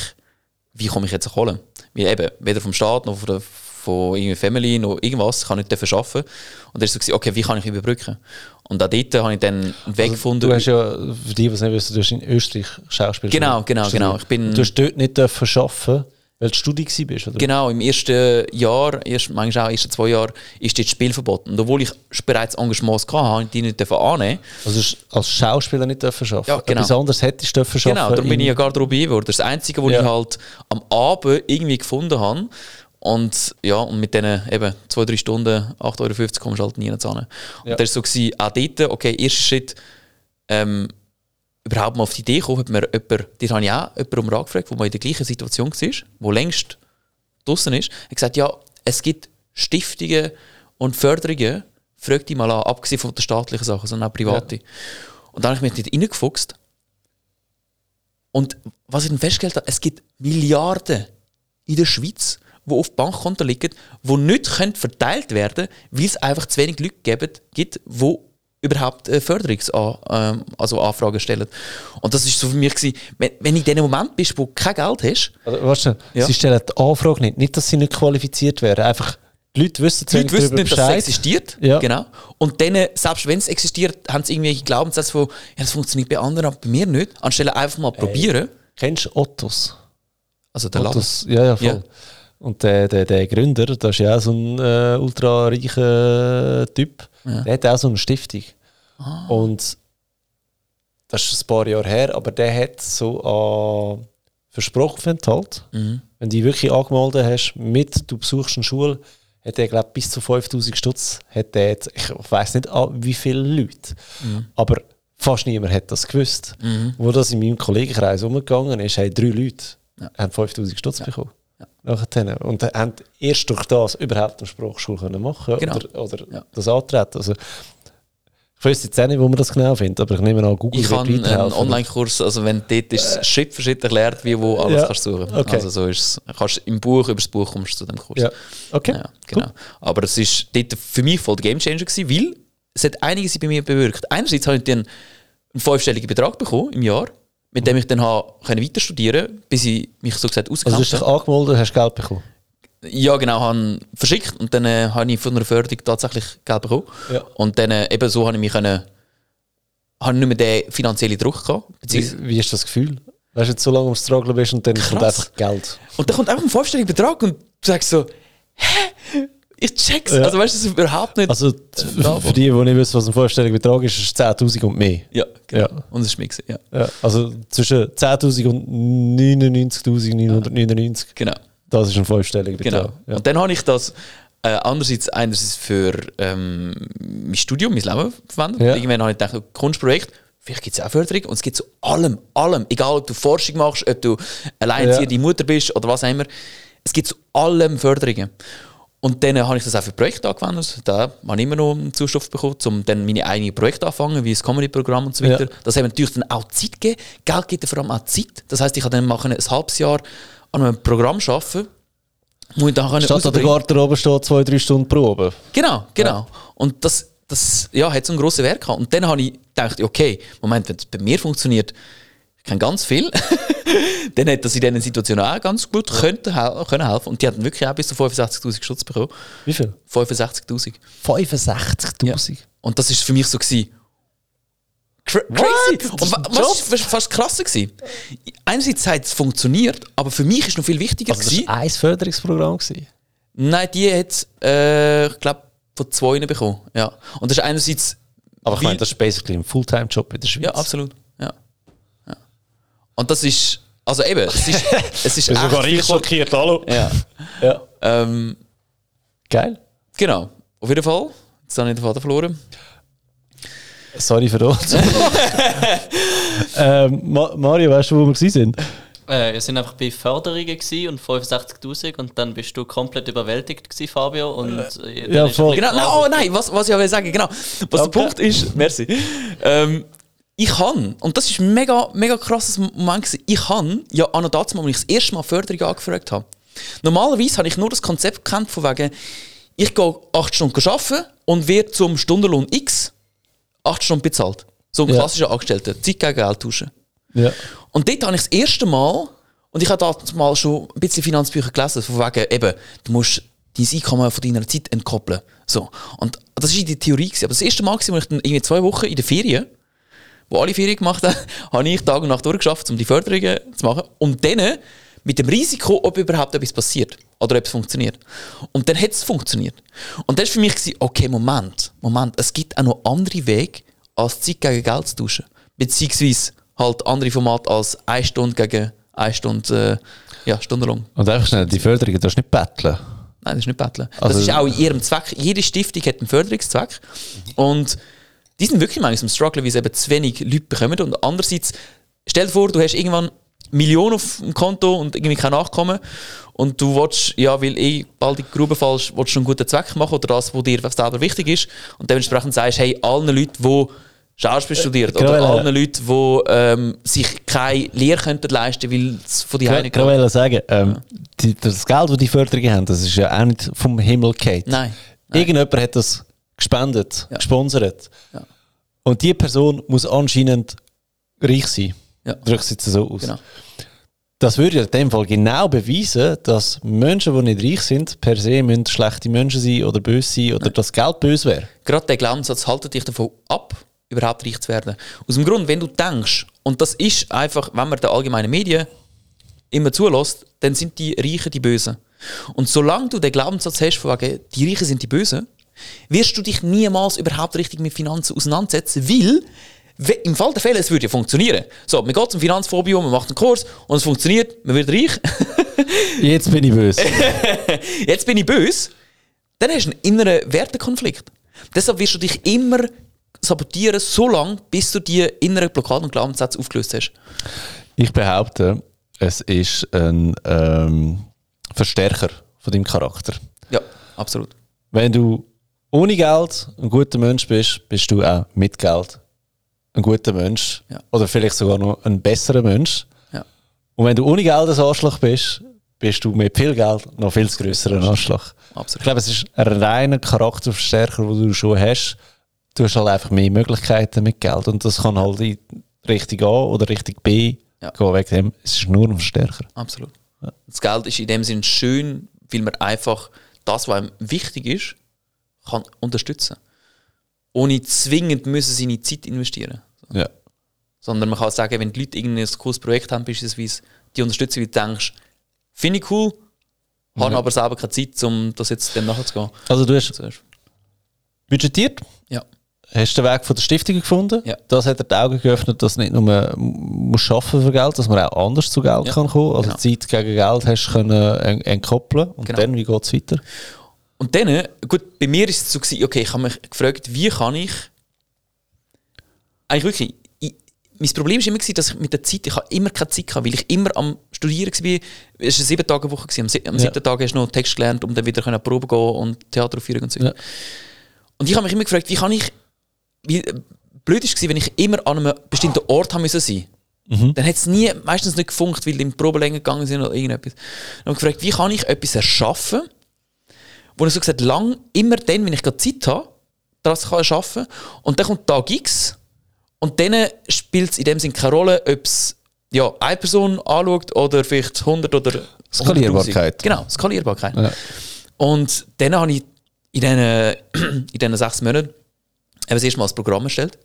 wie komme ich jetzt holen. Weil eben, weder vom Staat noch von, der, von irgendwie Family noch irgendwas, ich kann nicht dafür arbeiten. Und dann war es so, okay, wie kann ich überbrücken? Und auch dort habe ich dann einen Weg gefunden. Also, Du hast ja, für die, es nicht wissen, du hast in Österreich Schauspiel Genau, genau, genau. Ich bin- du hast dort nicht dürfen arbeiten, weil du gewesen bist, oder? Genau, im ersten Jahr, erst, manchmal auch in den ersten zwei Jahren, ist das Spiel verboten. Und obwohl ich bereits Engagements hatte, habe ich die nicht annehmen. Also als Schauspieler nicht dürfen arbeiten. Ja, genau. Etwas anderes hättest du dürfen Genau, arbeiten. darum bin in- ich ja Garderobier geworden. Das Einzige, was Ja. ich halt am Abend irgendwie gefunden habe. Und ja, und mit diesen eben zwei, drei Stunden, 8,50 Euro kommst du halt nie zusammen. Und Ja. das war so, gewesen, auch dort, okay, erster Schritt, ähm, überhaupt mal auf die Idee kommen, hat mir jemand, dort habe ich auch jemanden um Rat gefragt, der mal in der gleichen Situation war, der längst draußen ist, hat gesagt, ja, es gibt Stiftungen und Förderungen, frag die mal an, abgesehen von den staatlichen Sachen, sondern auch private. Und dann habe ich mich dort reingefuchst und was ich dann festgestellt habe, es gibt Milliarden in der Schweiz die auf Bankkonten liegen, die nicht verteilt werden können, weil es einfach zu wenig Leute gibt die überhaupt äh, Förderungsanfragen ähm, also Anfragen stellen. Und das ist so für mich gewesen, wenn, wenn du in dem Moment bist, wo du kein Geld hast. Also, weißt du, Ja. sie stellen die Anfrage nicht. Nicht, dass sie nicht qualifiziert wären. Einfach, die Leute wissen Die Leute wissen nicht, dass es Bescheid. existiert. Ja. Genau. Und dann, äh, selbst wenn es existiert, haben sie irgendwelche Glaubenssätze von, ja, das funktioniert bei anderen, aber bei mir nicht. Anstelle einfach mal probieren. Kennst du Ottos? Also der Laden. Ottos, ja, ja, voll. Ja. Und der, der, der Gründer, das ist ja auch so ein äh, ultra reicher Typ, der hat auch so eine Stiftung. Ah. Und das ist ein paar Jahre her, aber der hat so an Versprochenaufenthalt, Mhm. wenn du dich wirklich angemeldet hast, mit du besuchst eine Schule, hat er, glaube bis zu 5000 Stutz, hat der jetzt, ich weiß nicht an wie viele Leute, Mhm. aber fast niemand hat das gewusst. Wo das in meinem Kollegenkreis umgegangen ist, haben drei Leute haben 5000 Stutz bekommen. Nachher. Und haben erst durch das überhaupt eine Sprachschule können machen Genau. oder, oder Ja. das antreten. Also, ich weiß jetzt auch nicht, wo man das genau findet, aber ich nehme an, Google Ich habe einen. Online-Kurs, also wenn dort ist es Schritt für Schritt erklärt, wie wo alles Ja. kannst suchen. Okay. Also so ist es. Kannst im Buch, über das Buch kommst du zu dem Kurs. Ja, okay. Ja, genau. Aber es ist dort für mich voll der Gamechanger gewesen, weil es hat einiges bei mir bewirkt. Einerseits habe ich dann einen fünfstelligen Betrag bekommen im Jahr, mit dem ich dann habe können weiter studieren, bis ich mich so gesagt Also du ausgekannt hast dich angemeldet, hast Geld bekommen. Ja, genau, habe verschickt und dann äh, habe ich von einer Förderung tatsächlich Geld bekommen. Ja. Und dann äh, eben so habe ich mich können, habe nicht mehr den finanziellen Druck gehabt. Wie, wie ist das Gefühl? Weißt du, jetzt so lange am Struggle bist und dann kommt Krass. einfach Geld. Und dann kommt einfach ein fünfstelliger Betrag und du sagst so, hä? Ich check's. Ja. Also weißt du, das ist überhaupt nicht. Also t- für die, die nicht wissen, was ein Vorstellungsbetrag ist, ist es 10'000 und mehr. ja, genau. Ja. Und es ist gewesen, ja. Ja, also zwischen 10'000 und 99'999, Genau. das ist ein vollständiger genau. Ja. Und dann habe ich das äh, andererseits, einerseits für ähm, mein Studium, mein Leben verwendet. Ja. Irgendwann habe ich gedacht, Kunstprojekt, vielleicht gibt es auch Förderung und es gibt zu allem, allem, egal ob du Forschung machst, ob du alleinerziehende Mutter bist oder was auch immer, es gibt zu allem Förderungen. Und dann habe ich das auch für Projekte angewendet. Da habe ich immer noch einen Zuschrift bekommen, um dann meine eigenen Projekte anfangen, wie das Comedy-Programm und so weiter. Ja. Das hat mir natürlich dann auch Zeit gegeben. Geld gibt vor allem auch Zeit. Das heisst, ich kann dann machen ein halbes Jahr an einem Programm arbeiten, wo ich dann Statt an der Garderobe steht zwei, drei Stunden Probe. Genau, genau. Und das, das ja, hat so einen grossen Wert gehabt. Und dann habe ich gedacht, okay, Moment, wenn es bei mir funktioniert, kann ganz viel, dann hätte das in diesen Situationen auch ganz gut könnte, hel können helfen. Und die hatten wirklich auch bis zu 65'000 Schutz bekommen. Wie viel? 65'000. 65'000. Und das ist für mich so gewesen, cra crazy. Und wa- was ist fast krasser gewesen? Einerseits hat es funktioniert, aber für mich ist noch viel wichtiger Also das war ein Förderungsprogramm. Gewesen. Nein, die hat, äh, ich glaube, von zwei bekommen. Ja. Und das ist einerseits Aber ich meine, das ist basically ein Fulltime-Job in der Schweiz. Ja, absolut. Und das ist, also eben, es ist, es ist bin sogar ich schockiert, hallo. Ja. Ja. Ähm, Geil. genau. Auf jeden Fall. Jetzt habe ich den Vater verloren. Sorry für uns. ähm, Ma Mario, weißt du, wo wir sind? Äh, wir sind einfach bei Förderungen gewesen und 65'000 und dann bist du komplett überwältigt gewesen, Fabio. Und, äh, dann ja, voll. Genau, no, oh nein, was, was ich auch will sagen, genau. Was Okay. der Punkt ist, merci. Ähm, ich kann, und das ist ein mega, mega krasses Moment gewesen, ich kann, ja, an und dazu, als ich das erste Mal Förderung angefragt habe, normalerweise habe ich nur das Konzept gekannt, von wegen, ich gehe acht Stunden arbeiten und werde zum Stundenlohn X acht Stunden bezahlt. So ein Ja. klassischer Angestellter, Zeit gegen Geld tauschen. Ja. Und dort habe ich das erste Mal, und ich habe damals mal schon ein bisschen Finanzbücher gelesen, von wegen, eben, du musst dein Einkommen von deiner Zeit entkoppeln. So. Und das war der Theorie. Gewesen. Aber das erste Mal, wo ich dann irgendwie zwei Wochen in der Ferien, wo alle Ferien gemacht haben, habe ich Tag und Nacht durchgeschafft, um die Förderungen zu machen. Und dann mit dem Risiko, ob überhaupt etwas passiert oder ob es funktioniert. Und dann hat es funktioniert. Und das war für mich, gewesen, okay, Moment, Moment, es gibt auch noch andere Wege, als Zeit gegen Geld zu tauschen. Beziehungsweise halt andere Formate als eine Stunde gegen eine Stunde, äh, ja, stundenlang. Und einfach schnell, die Förderung, das ist nicht betteln. Nein, das ist nicht betteln. Also- das ist auch in ihrem Zweck. Jede Stiftung hat einen Förderungszweck. Und die sind wirklich manchmal am Struggle, weil sie eben zu wenig Leute bekommen. Und andererseits, stell dir vor, du hast irgendwann Millionen auf dem Konto und irgendwie kein Nachkommen. Und du willst, ja, weil eh bald in die Grube fallst, willst du einen guten Zweck machen oder das, was dir selber wichtig ist. Und dementsprechend sagst, hey, allen Leuten, die Schauspiel studiert gerade oder allen Leuten, die ähm, sich keine Lehre könnten leisten weil es von die Ich Heime wollte sagen, ähm, die, das Geld, das die Förderungen haben, das ist ja auch nicht vom Himmel gefallen. Nein. Nein. Irgendjemand hat das gespendet, Ja. gesponsert. Ja. Und die Person muss anscheinend reich sein. Ja. Drückt es jetzt so aus. Genau. Das würde ja in dem Fall genau beweisen, dass Menschen, die nicht reich sind, per se müssen schlechte Menschen sein oder böse sein oder dass Geld böse wäre. Gerade der Glaubenssatz haltet dich davon ab, überhaupt reich zu werden. Aus dem Grund, wenn du denkst, und das ist einfach, wenn man den allgemeinen Medien immer zulässt, dann sind die Reichen die Bösen. Und solange du den Glaubenssatz hast, von wegen, die Reichen sind die Bösen, wirst du dich niemals überhaupt richtig mit Finanzen auseinandersetzen, weil we- im Fall der Fälle, es würde ja funktionieren. So, man geht zum Finanzphobio, man macht einen Kurs und es funktioniert, man wird reich. Jetzt bin ich böse. Jetzt bin ich böse, dann hast du einen inneren Wertekonflikt. Deshalb wirst du dich immer sabotieren, so lange, bis du die inneren Blockaden und Glaubenssätze aufgelöst hast. Ich behaupte, es ist ein ähm, Verstärker von deinem Charakter. Ja, absolut. Wenn du ohne Geld ein guter Mensch bist, bist du auch mit Geld ein guter Mensch. Ja. Oder vielleicht sogar noch ein besserer Mensch. Ja. Und wenn du ohne Geld ein Arschloch bist, bist du mit viel Geld noch viel größerer Arschloch. Ich Absolut. glaube, es ist ein reiner Charakterverstärker, den du schon hast. Du hast halt einfach mehr Möglichkeiten mit Geld. Und das kann halt in Richtung A oder Richtung B Ja. gehen. Wegen dem. Es ist nur ein Verstärker. Absolut. Das Geld ist in dem Sinn schön, weil man einfach das, was einem wichtig ist, kann unterstützen. Ohne zwingend müssen seine Zeit investieren. Ja. Sondern man kann sagen, wenn die Leute irgendein cooles Projekt haben, beispielsweise, die unterstützen, weil du denkst, finde ich cool, habe aber selber keine Zeit, um das jetzt dann nachzugehen. Also du hast budgetiert, Ja. hast den Weg von der Stiftung gefunden. Ja. Das hat dir die Augen geöffnet, dass du nicht nur man muss arbeiten für Geld, dass man auch anders zu Geld Ja. kann kommen. Also Genau. Zeit gegen Geld hast du können en- entkoppeln. Und Genau. dann, wie geht es weiter? Und dann, gut, bei mir ist es so gewesen, okay, ich habe mich gefragt, wie kann ich eigentlich wirklich, ich, mein Problem war immer, gewesen, dass ich mit der Zeit, ich habe immer keine Zeit gehabt, weil ich immer am Studieren war. Es war eine sieben Tage Woche, gewesen. am, am Ja. siebten Tag hast du noch Text gelernt, um dann wieder an Probe gehen und Theateraufführung und so. Ja. Und ich habe mich immer gefragt, wie kann ich, wie, blöd war es, wenn ich immer an einem bestimmten Ort haben müssen sein Dann hat es nie, meistens nicht gefunkt, weil die in die Probelänge gegangen sind oder irgendetwas. Dann habe ich gefragt, wie kann ich etwas erschaffen, wo ich so gesagt lang immer dann, wenn ich gerade Zeit habe, das kann schaffen. Und dann kommt Tag X und dann spielt es in dem Sinne keine Rolle, ob es ja, eine Person anschaut oder vielleicht 100 oder 100'000. Skalierbarkeit. Genau, Skalierbarkeit. Ja. Und dann habe ich in diesen, in diesen sechs Monaten eben das erste Mal das Programm erstellt.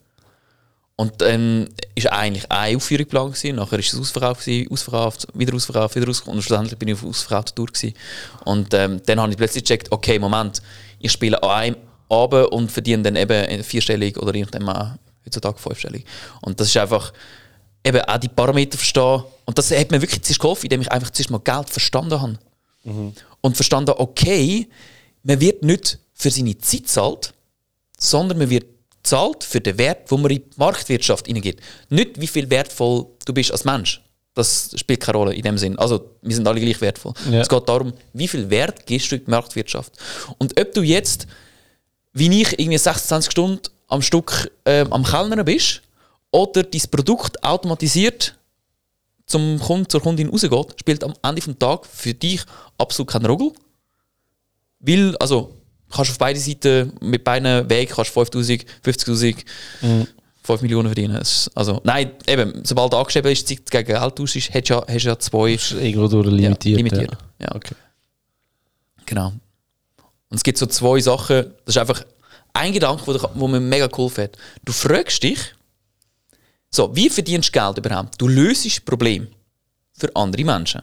Und dann war eigentlich eine Aufführung geplant, gewesen, nachher war es ausverkauft, gewesen, ausverkauft, wieder ausverkauft, wieder ausverkauft und schlussendlich bin ich auf ausverkauft durch. Gewesen. Und ähm, dann habe ich plötzlich gecheckt, okay, Moment, ich spiele an einem Abend und verdiene dann eben vierstellig oder irgendwann mal heutzutage fünfstellig. Und das ist einfach eben auch die Parameter verstehen. Und das hat mir wirklich zuerst geholfen, indem ich einfach zuerst mal Geld verstanden habe. Und verstanden habe, okay, man wird nicht für seine Zeit zahlt, sondern man wird zahlt für den Wert, den man in die Marktwirtschaft hineingeht. Nicht, wie viel wertvoll du bist als Mensch. Das spielt keine Rolle in dem Sinn. Also, wir sind alle gleich wertvoll. Ja. Es geht darum, wie viel Wert gehst du in die Marktwirtschaft. Und ob du jetzt, wie ich, irgendwie 26 Stunden am Stück ähm, am Kellnern bist oder dein Produkt automatisiert zum Kunden, zur Kundin rausgeht, spielt am Ende des Tages für dich absolut keinen Rogel. Weil, also, kannst auf beide Seiten mit beiden Wegen kannst 5000, 50.000, 5 Millionen verdienen. Ist- Also, nein, eben, sobald angeschrieben ist, Zeit gegen Geld tauschst, hast du ja, hast du ja zwei Ist irgendwo durch limitiert. ja, limitiert. Ja. Ja. Okay. Genau. Und es gibt so zwei Sachen, das ist einfach ein Gedanke, wo, wo mir mega cool fällt. Du fragst dich, so, wie verdienst du Geld überhaupt? Du löst Probleme für andere Menschen.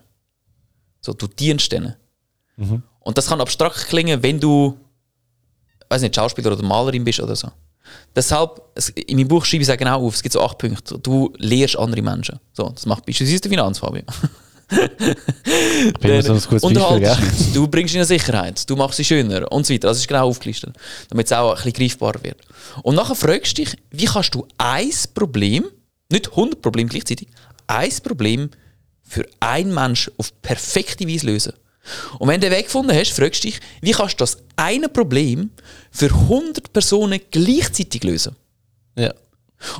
So, du dienst denen. Und das kann abstrakt klingen, wenn du, weiß nicht, Schauspieler oder Malerin bist oder so. Deshalb, es, in meinem Buch schreibe ich es auch genau auf, es gibt so acht Punkte. Du lehrst andere Menschen. So, das macht beispielsweise der Finanzfabio. Ich bin immer so Beispiel? Leute, du bringst ihnen Sicherheit, du machst sie schöner und so weiter. Das ist genau aufgelistet, damit es auch ein bisschen greifbarer wird. Und nachher fragst du dich, wie kannst du ein Problem, nicht 100 Probleme gleichzeitig, ein Problem für einen Mensch auf perfekte Weise lösen. Und wenn du den Weg gefunden hast, fragst du dich, wie kannst du das eine Problem für 100 Personen gleichzeitig lösen? Ja.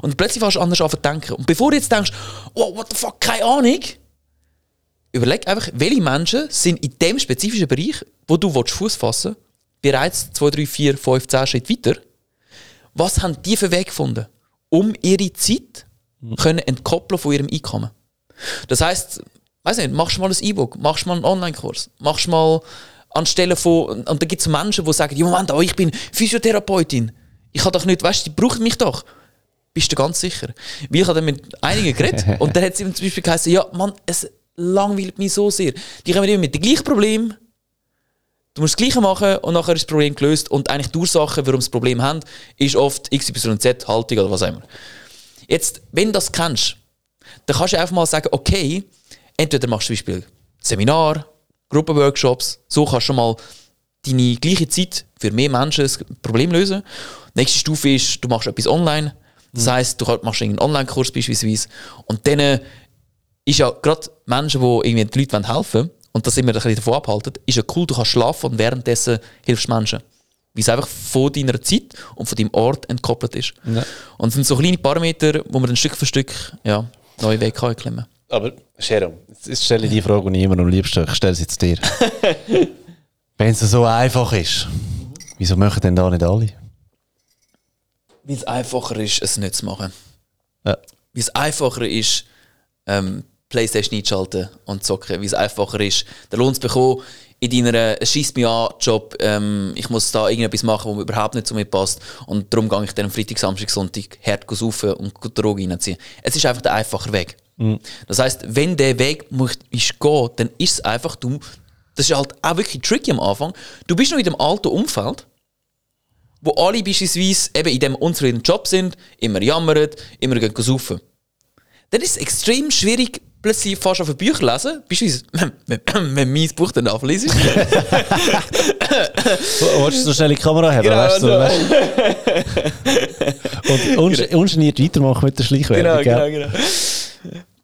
Und plötzlich fängst du anders an zu denken. Und bevor du jetzt denkst, oh, what the fuck, keine Ahnung, überleg einfach, welche Menschen sind in dem spezifischen Bereich, wo du Fuß fassen willst, bereits 2, 3, 4, 5, 10 Schritte weiter. Was haben die für Weg gefunden, um ihre Zeit können entkoppeln von ihrem Einkommen? Das heisst, weiß nicht, machst du mal ein E-Book, machst du mal einen Online-Kurs, machst du mal anstelle von, und da gibt es Menschen, die sagen, ja Moment, oh, ich bin Physiotherapeutin, ich habe doch nicht, weißt du, die brauchen mich doch. Bist du ganz sicher? Weil ich habe dann mit einigen geredet und dann hat sie zum Beispiel gesagt, ja Mann, es langweilt mich so sehr. Die kommen immer mit dem gleichen Problem, Du musst das Gleiche machen und nachher ist das Problem gelöst. Und eigentlich die Ursache, warum sie das Problem haben, ist oft XYZ, Haltung oder was auch immer. Jetzt, wenn du das kennst, dann kannst du einfach mal sagen, okay, entweder machst du zum Beispiel Seminar, Gruppenworkshops, so kannst du schon mal deine gleiche Zeit für mehr Menschen das Problem lösen. Die nächste Stufe ist, du machst etwas online. Das mhm. heisst, du machst einen Online-Kurs beispielsweise. Und dann ist ja gerade Menschen, die irgendwie die Leute helfen wollen, und das immer ein bisschen davon abhalten, ist ja cool, du kannst schlafen und währenddessen hilfst du Menschen. Weil es einfach von deiner Zeit und von deinem Ort entkoppelt ist. Ja. Und es sind so kleine Parameter, wo man dann Stück für Stück ja, neue Wege kann klemmen Aber Sharon, jetzt stelle ich die Frage, die ich immer am liebsten ich stelle sie jetzt dir. Wenn es so einfach ist, wieso machen denn da nicht alle? Weil es einfacher ist, es nicht zu machen. Ja. Weil es einfacher ist, ähm, Playstation einschalten und zocken, wie es einfacher ist, den Lohn zu bekommen in deiner «Schieß mich an» Job, ähm, ich muss da irgendetwas machen, was überhaupt nicht zu mir passt und darum gehe ich dann am Freitag, Samstag, Sonntag hart saufen und Drogen reinziehen. Es ist einfach der einfache Weg. Mhm. Das heißt, wenn der Weg muss, ist gehen, dann ist es einfach, du, das ist halt auch wirklich tricky am Anfang, du bist noch in dem alten Umfeld, wo alle beispielsweise eben in dem unzufriedenen Job sind, immer jammern, immer gehen saufen. Dann ist es extrem schwierig, plötzlich fast auf Bücher lesen, beispielsweise, wenn, wenn, wenn mein Buch dann nachliest. Wolltest du so schnell die Kamera haben? Genau, weißt du, weißt? Und un genau. ungeniert weitermachen mit der Schleichwerbung. Genau, genau, genau.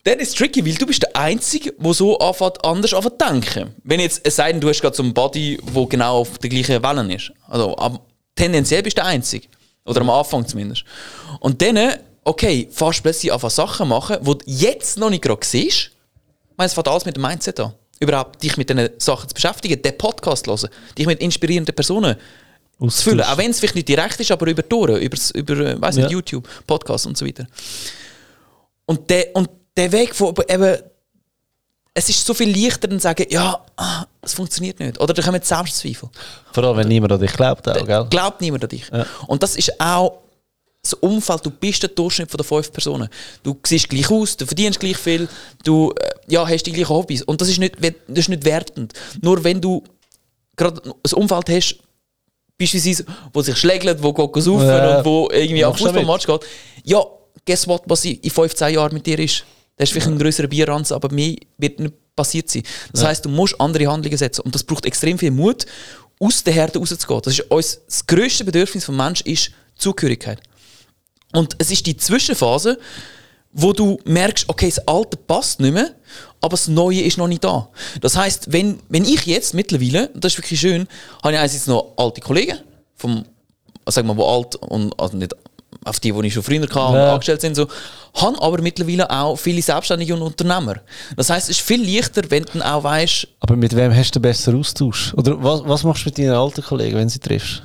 Dann ist es tricky, weil du bist der Einzige, der so anfängt, anders zu denken. Wenn jetzt, es sei denn, du hast gerade so einen Body, der genau auf der gleichen Welle ist. Also, tendenziell bist du der Einzige. Oder am Anfang zumindest. Und dann okay, fast plötzlich einfach Sachen machen, die du jetzt noch nicht gerade siehst. Ich meine, es fängt alles mit dem Mindset an. Überhaupt dich mit diesen Sachen zu beschäftigen, den Podcast zu hören, dich mit inspirierenden Personen zu füllen. Auch wenn es vielleicht nicht direkt ist, aber über Ohren, über, über äh, weiss nicht, ja. YouTube, Podcast und so weiter. Und der, und der Weg von eben, es ist so viel leichter, zu sagen, ja, ah, es funktioniert nicht. Oder da kommen Selbstzweifel. Vor allem, wenn niemand an dich glaubt. Auch, gell? Glaubt niemand an dich. Ja. Und das ist auch das Umfeld, du bist der Durchschnitt von den fünf Personen. Du siehst gleich aus, du verdienst gleich viel, du äh, ja, hast die gleichen Hobbys. Und das ist, nicht, das ist nicht wertend. Nur wenn du gerade ein Umfeld hast, beispielsweise, wo sich schlägt, wo geht saufen ja, und wo irgendwie auf Fußballmatch geht, ja, guess what, was in 15 Jahren mit dir ist? Das ist vielleicht ein größerer Bierranz, aber mehr wird nicht passiert sein. Das ja. heisst, du musst andere Handlungen setzen. Und das braucht extrem viel Mut, aus der Herde rauszugehen. Das ist uns, das grösste Bedürfnis des Menschen ist Zugehörigkeit. Und es ist die Zwischenphase, wo du merkst, okay, das Alte passt nicht mehr, aber das Neue ist noch nicht da. Das heißt, wenn, wenn ich jetzt mittlerweile, das ist wirklich schön, habe ich einerseits noch alte Kollegen, vom, sagen wir mal, wo alt und also nicht auf die, die ich schon früher kam, ja. angestellt sind, so, haben aber mittlerweile auch viele Selbstständige und Unternehmer. Das heißt, es ist viel leichter, wenn du auch weißt. Aber mit wem hast du besser Austausch? Oder was, was machst du mit deinen alten Kollegen, wenn sie triffst?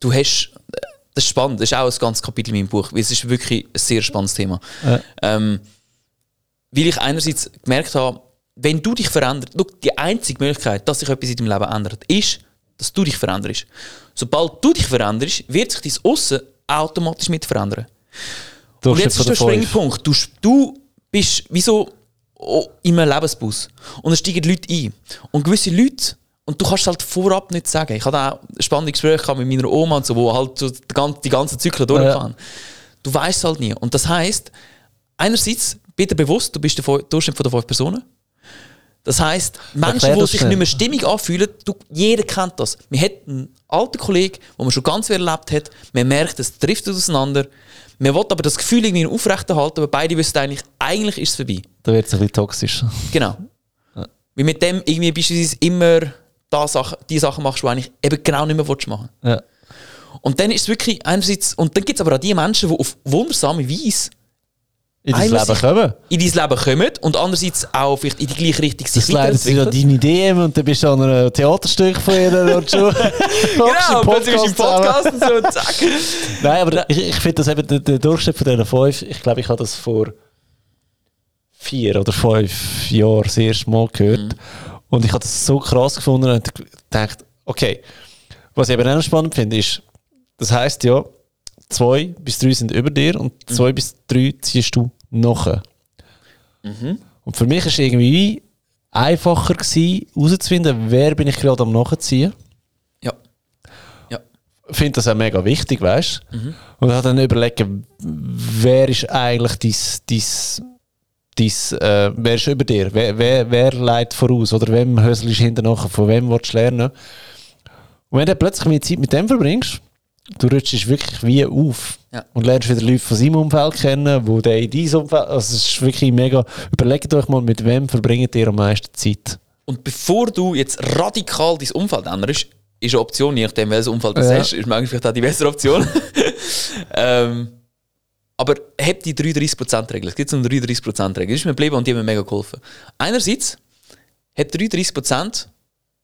Du hast das ist spannend, das ist auch ein ganzes Kapitel in meinem Buch, weil es ist wirklich ein sehr spannendes Thema. Ja. Ähm, weil ich einerseits gemerkt habe, wenn du dich veränderst, die einzige Möglichkeit, dass sich etwas in deinem Leben ändert, ist, dass du dich veränderst. Sobald du dich veränderst, wird sich dein Aussen automatisch mit verändern. Und jetzt ist der springende Punkt. Du, du bist wie so in einem Lebensbus und es steigen Leute ein. Und gewisse Leute und du kannst es halt vorab nicht sagen. Ich hatte auch spannende Gespräche mit meiner Oma und so, wo halt so die, ganze, ganzen Zyklen durchfahren. Ja. Du weißt es halt nie. Und das heisst, einerseits, bitte bewusst, du bist der Durchschnitt von der fünf Personen. Das heisst, Menschen, die sich schnell. nicht mehr stimmig anfühlen, du, jeder kennt das. Wir hätten einen alten Kollegen, den man schon ganz viel erlebt hat, man merkt, es trifft auseinander. Man will aber das Gefühl irgendwie aufrechterhalten, aber beide wissen eigentlich, eigentlich ist es vorbei. Da wird es ein bisschen toxisch. Genau. Ja. Weil mit dem irgendwie beispielsweise immer da Sache, die Sachen machst, die eigentlich eben genau nicht mehr machen willst. Ja. Und dann ist es wirklich einerseits, und dann gibt es aber auch die Menschen, die auf wundersame Weise In dein Leben kommen. in dein Leben kommen und andererseits auch vielleicht in die gleiche Richtung sich Das weiterentwickeln. deine Ideen und dann bist du an einem Theaterstück von ihr und schon. Genau, plötzlich bist du im Podcast und so, zack. Nein, aber ich, ich finde das eben der, der Durchschnitt von diesen fünf, ich glaube, ich habe das vor vier oder fünf Jahren das erste Mal gehört. Und ich habe das so krass gefunden und gedacht, okay, was ich eben auch spannend finde, ist, das heisst ja, zwei bis drei sind über dir und zwei bis drei ziehst du nachher. Und für mich ist irgendwie einfacher gewesen, herauszufinden, wer bin ich gerade am Nachziehen Ja. Ja. finde das auch mega wichtig, weißt du? Und habe dann überlegt, wer ist eigentlich dies, dies, dies äh, wer ist über dir? Wer, wer, wer leitet voraus? Oder wem höselst du hinterher? Von wem willst du lernen? Und wenn du plötzlich mehr Zeit mit dem verbringst, du rutschst wirklich wie auf. Ja. Und lernst wieder Leute von seinem Umfeld kennen, wo der in deinem Umfeld, also es ist wirklich mega, überlegt euch mal, mit wem verbringt ihr am meisten Zeit? Und bevor du jetzt radikal dein Umfeld änderst, ist eine Option, je nachdem, welches Umfeld du Ja. hast, ist manchmal vielleicht auch die bessere Option. ähm, aber hab die 33%-Regel. Es gibt so eine 33%-Regel. Das ist mir geblieben und die haben mir mega geholfen. Einerseits hat 33%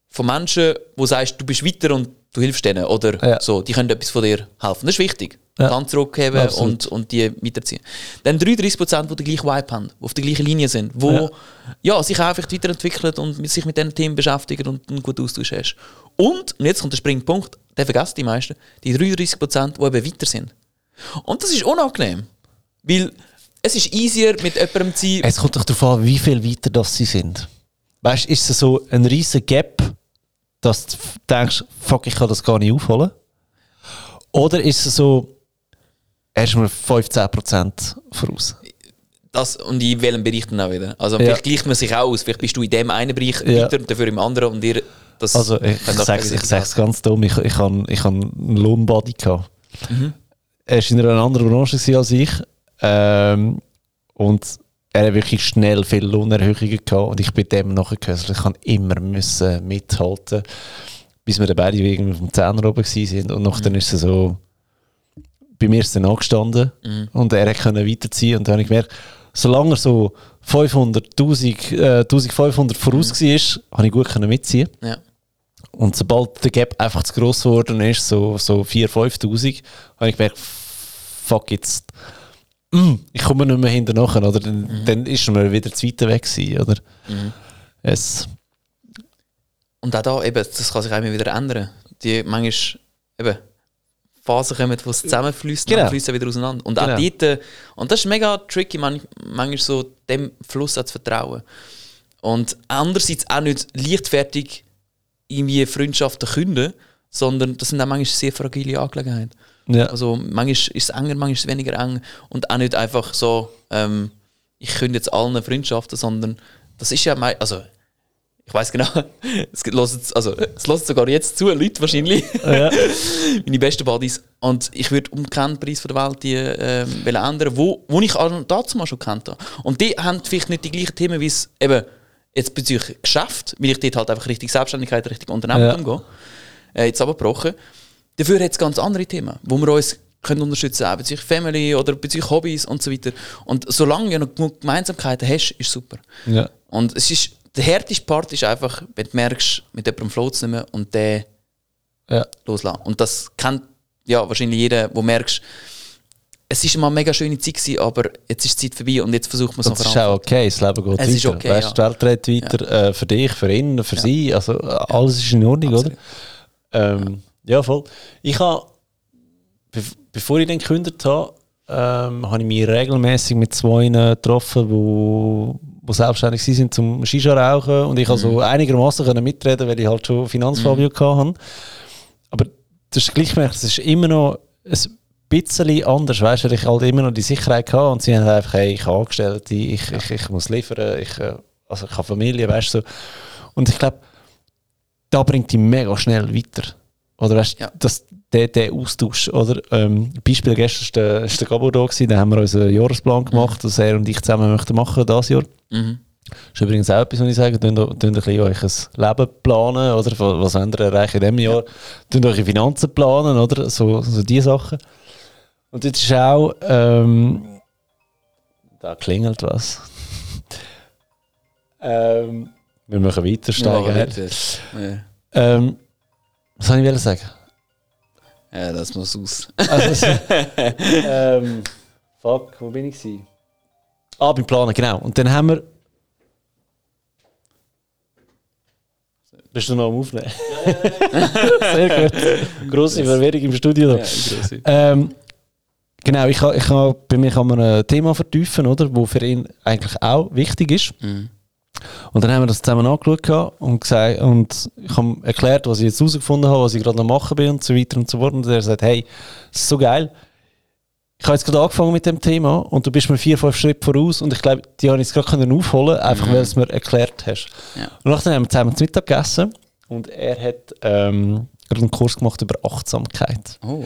von Menschen, wo du sagst, du bist weiter und du hilfst denen oder Ja. so, die können etwas von dir helfen. Das ist wichtig. Ja. Hand zurückheben Absolut. und, und die weiterziehen. Dann 33%, die den gleichen Vibe haben, die auf der gleichen Linie sind, wo Ja. ja. sich einfach weiterentwickeln und sich mit diesen Themen beschäftigen und einen guten Austausch hast. Und, und jetzt kommt der Springpunkt, den vergessen die meisten, die 33%, die eben weiter sind. Und das ist unangenehm. Weil es ist easier, mit jemandem zu sein. Es kommt doch darauf an, wie viel weiter das sie sind. Weißt du, ist es so ein riesen Gap, dass du denkst, fuck, ich kann das gar nicht aufholen? Oder ist es so, erstmal 15% voraus? Das, und in welchem Bereich dann auch wieder. Also Ja. vielleicht gleicht man sich auch aus. Vielleicht bist du in dem einen Bereich Ja. weiter und dafür im anderen und ihr... Das Also, ich, ich gegenseitig sag's ganz dumm, ich, ich habe ich han einen Lohnbody gehabt. Mhm. Er war in einer anderen Branche als ich. Ähm, und er hat wirklich schnell viele Lohnerhöhungen gehabt und ich bin dem nachgehört. Ich kann immer müssen mithalten, bis wir dann beide irgendwie dem Zehner oben waren. Und nachher ist es so, bei mir ist es dann angestanden und er konnte weiterziehen und dann habe ich gemerkt, solange er so 500, 1000, äh, 1500 voraus war, habe ich gut können mitziehen. Ja. Und sobald der Gap einfach zu gross geworden ist, so, so 4'000, 5'000, habe ich gemerkt, fuck jetzt, ich komme nicht mehr hinterher. Oder dann, dann ist man wieder zu weit weg gewesen, oder? Es, Und auch da, eben, das kann sich auch immer wieder ändern. Die manchmal, eben, Phasen kommen, wo es zusammenfließt, Genau. dann fließt es wieder auseinander. Und auch Genau. dort, äh, und das ist mega tricky, man, manchmal so dem Fluss auch zu vertrauen. Und andererseits auch nicht leichtfertig irgendwie Freundschaften künden, sondern das sind auch manchmal sehr fragile Angelegenheiten. Ja. Also manchmal ist es enger, manchmal ist es weniger eng und auch nicht einfach so, ähm, ich könnte jetzt allen Freundschaften, sondern das ist ja mein, also ich weiß genau, es jetzt- also es sogar jetzt zu, Leute wahrscheinlich, ja. meine besten Buddies und ich würde um keinen Preis von der Welt die ähm, ändern, wo, wo ich auch dazu mal schon kennt habe. Und die haben vielleicht nicht die gleichen Themen, wie es eben jetzt bezüglich Geschäft, weil ich dort halt einfach richtig Selbstständigkeit, richtig Unternehmertum gehe, äh, jetzt abgebrochen. Dafür hat es ganz andere Themen, wo wir uns können unterstützen können, bezüglich Family oder bezüglich Hobbys und so weiter. Und solange du noch genug Gemeinsamkeiten hast, ist super. ja. Und es ist, der härteste Part ist einfach, wenn du merkst, mit jemandem es nicht mehr und der ja. loslassen. Und das kennt ja wahrscheinlich jeder, wo merkst, es ist mal eine mega schöne Zeit gewesen, aber jetzt ist die Zeit vorbei und jetzt versucht man es noch es ist auch okay, das Leben geht Es weiter. ist okay, weißt, Die Welt dreht weiter, äh, für dich, für ihn, für sie, also alles ist in Ordnung, Absolut. oder? Ähm, ja. voll. Ich habe, bev- bevor ich den gekündigt habe, ähm, habe ich mich regelmäßig mit zwei getroffen, wo, wo selbstständig sind zum Shisha rauchen und ich Mhm. also einigermaßen können mitreden, weil ich halt schon Finanzfabio hatte. Aber das ist gleich gemerkt, es ist immer noch ein bisschen anders, weißt du, weil ich halt immer noch die Sicherheit hatte und sie haben einfach, hey, ich habe Angestellte, ich, ich, ich muss liefern, ich, äh, also ich habe Familie, weißt du, so. Und ich glaube, da bringt die mega schnell weiter. Oder weißt du, Ja. das, der, der Austausch, oder? Ähm, Beispiel gestern ist der, ist der Gabo da gewesen, da haben wir unseren Jahresplan gemacht, was er und ich zusammen möchten machen, das Jahr. Mhm. ist übrigens auch etwas, was ich sage, tun ein bisschen euch ein Leben planen, oder? Was ihr erreichen in diesem Jahr? Tun eure Finanzen planen, oder? So, so diese Sachen. Und jetzt ist auch, ähm, da klingelt was. ähm, wir machen weiter steigen. Ja. Ähm, was soll ich sagen? ja, das muss aus. Also, ähm, fuck, wo bin ich? Gewesen? Ah, beim Planen, genau. Und dann haben wir. Bist du noch am Aufnehmen? Sehr gut. Grosse Verwirrung im Studio. Ja. Ähm, genau, ich kann, ich kann, bei mir kann man ein Thema vertiefen, oder, wo für ihn eigentlich auch wichtig ist. Mhm. Und dann haben wir das zusammen angeschaut und, gesagt, und ich habe erklärt, was ich jetzt herausgefunden habe, was ich gerade noch machen bin und so weiter und so fort. Und er sagt, hey, das ist so geil. Ich habe jetzt gerade angefangen mit dem Thema und du bist mir vier, fünf Schritte voraus und ich glaube, die habe ich jetzt gerade können aufholen einfach weil du es mir erklärt hast. Ja. Und nachher haben wir zusammen zu Mittag gegessen und er hat ähm, gerade einen Kurs gemacht über Achtsamkeit. Oh.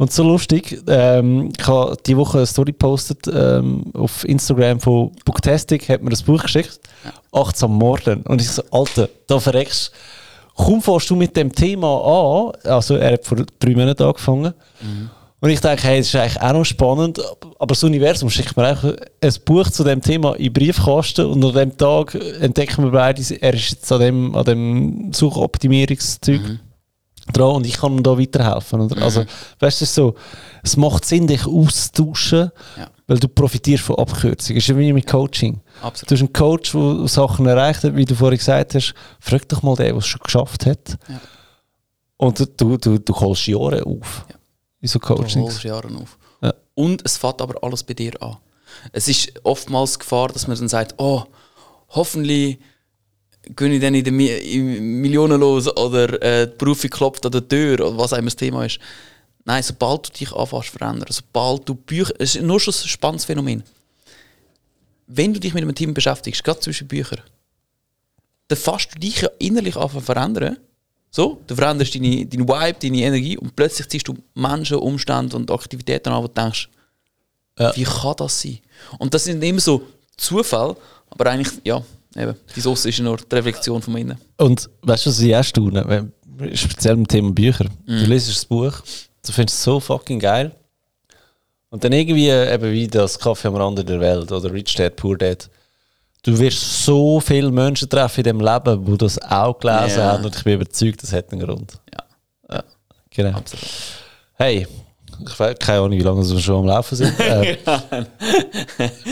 Und so lustig, ähm, ich habe die Woche eine Story gepostet ähm, auf Instagram von Booktastic, hat mir das Buch geschickt, Achtsam Morden. Und ich so, Alter, da verreckst Kaum fährst du mit dem Thema an, also er hat vor drei Monaten angefangen, und ich denke, hey, das ist eigentlich auch noch spannend, aber das Universum schickt mir einfach ein Buch zu dem Thema in den Briefkasten. Und an dem Tag entdecken wir beide, er ist jetzt an dem, an dem Suchoptimierungszeug dran und ich kann ihm da weiterhelfen. Oder? Also, weißt du, es ist so, es macht Sinn, dich auszutauschen, Ja. Weil du profitierst von Abkürzungen. Es ist wie mit Coaching. Absolut. Du hast einen Coach, der Sachen erreicht hat, wie du vorhin gesagt hast, frag doch mal den, der es schon geschafft hat. Ja. Und du, du, du holst Jahre auf. Ja. In so Du Coachings. holst Jahre auf. Ja. Und es fängt aber alles bei dir an. Es ist oftmals Gefahr, dass man dann sagt, oh, hoffentlich gehe ich dann in den Mi in Millionen los oder äh, die Berufung klopft an der Tür oder was auch immer das Thema ist. Nein, sobald du dich anfängst zu verändern, sobald du Bücher, es ist nur schon ein spannendes Phänomen. Wenn du dich mit einem Team beschäftigst, gerade zwischen Büchern, dann fasst du dich ja innerlich an zu verändern. So, du veränderst deine, deinen Vibe, deine Energie und plötzlich ziehst du Menschen, Umstände und Aktivitäten an, wo du denkst, Ja. wie kann das sein? Und das sind immer so Zufälle, aber eigentlich, ja, eben, die Sauce ist ja nur die Reflexion von innen. Und weißt du, was ich auch staune? Wenn- Speziell mit dem Thema Bücher. Du liest das Buch, du findest es so fucking geil. Und dann irgendwie, eben wie das Kaffee am Rande der Welt oder Rich Dad, Poor Dad. Du wirst so viele Menschen treffen in dem Leben, die das auch gelesen Ja. haben und ich bin überzeugt, das hat einen Grund. Ja, Ja, genau. absolut. Hey, ich weiß keine Ahnung, wie lange wir schon am Laufen sind. äh,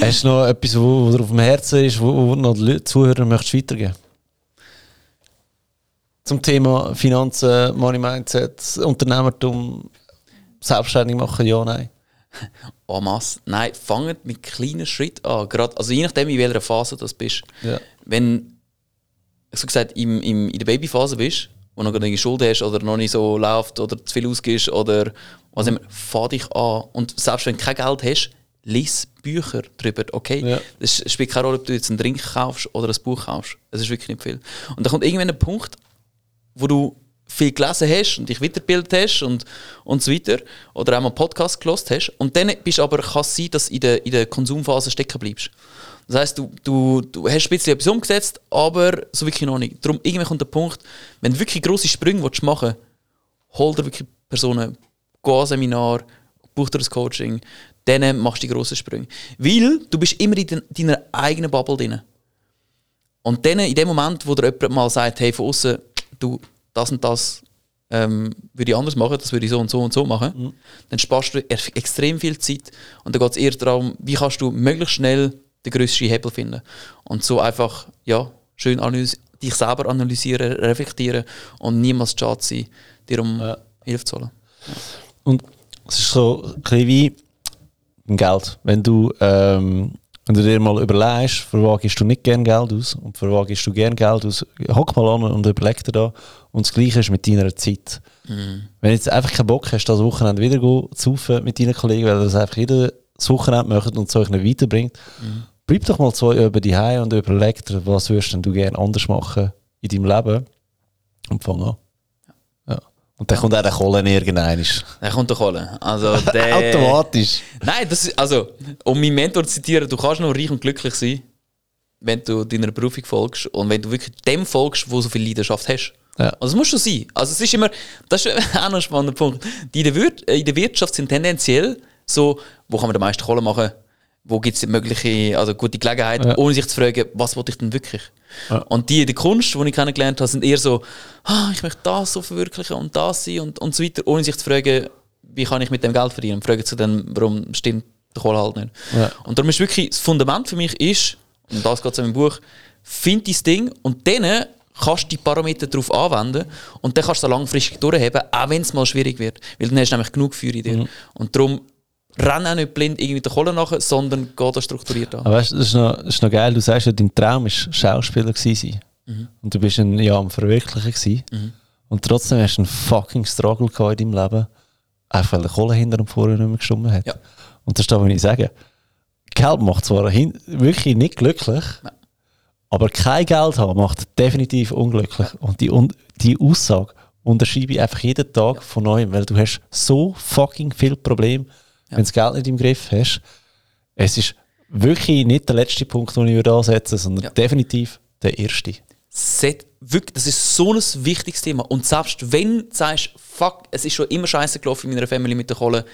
hast du noch etwas, wo, wo dir auf dem Herzen ist, wo, wo noch die Leute- Zuhörer möchtest weitergeben? Zum Thema Finanzen, Money Mindset, Unternehmertum, selbstständig machen, ja, nein. En masse. Nein, fangt mit kleinen Schritten an. Gerade, also je nachdem, in welcher Phase du bist. Ja. Wenn, so gesagt, im, im, in der Babyphase bist, wo noch eine Schuld hast oder noch nicht so läuft oder zu viel ausgibst oder was immer, fahr dich an. Und selbst wenn du kein Geld hast, lies Bücher darüber, okay? Ja. Es spielt keine Rolle, ob du jetzt einen Drink kaufst oder ein Buch kaufst. Es ist wirklich nicht viel. Und dann kommt irgendwann ein Punkt, wo du viel gelesen hast und dich weitergebildet hast und, und so weiter. Oder auch mal einen Podcast gelost hast. Und dann bist aber, kann es sein, dass du in der, in der Konsumphase stecken bleibst. Das heisst, du, du, du hast ein bisschen etwas umgesetzt, aber so wirklich noch nicht. Darum, irgendwann kommt der Punkt, wenn du wirklich grosse Sprünge willst machen willst, hol dir wirklich Personen, geh an Seminar, buch dir ein Coaching, dann machst du die grossen Sprünge. Weil du bist immer in deiner eigenen Bubble drin. Und dann, in dem Moment, wo dir jemand mal sagt, hey, von außen, du, das und das ähm, würde ich anders machen, das würde ich so und so und so machen, dann sparst du extrem viel Zeit. Und dann geht es eher darum, wie kannst du möglichst schnell den grössten Hebel finden. Und so einfach, ja, schön dich selber analysieren, reflektieren und niemals schade sein, dir um Ja. Hilfe zu holen. Und es ist so ein bisschen wie Geld. Wenn du, ähm, wenn du dir mal überlegst, für was gibst du nicht gern Geld aus und für was gibst du gern Geld aus, hock mal an und überleg dir da. Und das Gleiche ist mit deiner Zeit. Wenn du jetzt einfach keinen Bock hast, das Wochenende wieder zu saufen mit deinen Kollegen, weil das einfach jedes Wochenende macht und es euch nicht weiterbringt, bleib doch mal zwei über die Hause und überleg dir, was würdest denn du gerne anders machen in deinem Leben und fang an. Und dann kommt auch der Kohlen irgendwann. Dann kommt der Kohle. Also der, Automatisch. Nein, das ist, also, um meinen Mentor zu zitieren, du kannst noch reich und glücklich sein, wenn du deiner Berufung folgst und wenn du wirklich dem folgst, wo so viel Leidenschaft hast. Ja. Also es muss schon sein. Also es ist immer, das ist auch noch ein spannender Punkt. Die in der, Wir in der Wirtschaft sind tendenziell so, wo kann man den meisten Kohle machen, wo gibt es mögliche, also gute Gelegenheit, Ja. ohne sich zu fragen, was wollte ich denn wirklich? Ja. Und die in der Kunst, die ich kennengelernt habe, sind eher so, ah, ich möchte das so verwirklichen und das sein und, und so weiter, ohne sich zu fragen, wie kann ich mit dem Geld verdienen? Und fragen zu dann, warum stimmt der Kohle halt nicht? Ja. Und darum ist wirklich, das Fundament für mich ist, und das geht es in meinem Buch, find dein Ding und dann kannst du die Parameter darauf anwenden und dann kannst du es langfristig durchheben, auch wenn es mal schwierig wird. Weil dann hast du nämlich genug Feuer in dir. Mhm. Und darum renn auch nicht blind irgendwie der Kohle nach, sondern geh da strukturiert an. Aber weißt, das, ist noch, das ist noch geil, du sagst ja, dein Traum war Schauspieler gewesen sein. Mhm. Und du bist ein, ja, am Verwirklichen gewesen. Und trotzdem hast du einen fucking Struggle gehabt in deinem Leben, einfach weil der Kohle hinter und vorher nicht mehr gestimmt hat. Ja. Und das ist da, was ich sage. Geld macht zwar wirklich nicht glücklich, Nein. aber kein Geld haben macht definitiv unglücklich. Und die, Un- die Aussage unterschreibe ich einfach jeden Tag von neuem, weil du hast so fucking viel Probleme, wenn du das Geld nicht im Griff hast. Es ist wirklich nicht der letzte Punkt, den ich würde ansetzen sondern Ja. definitiv der erste. Set, wirklich, das ist so ein wichtiges Thema. Und selbst wenn du sagst, fuck, es ist schon immer scheiße gelaufen in meiner Family mit der Kohle,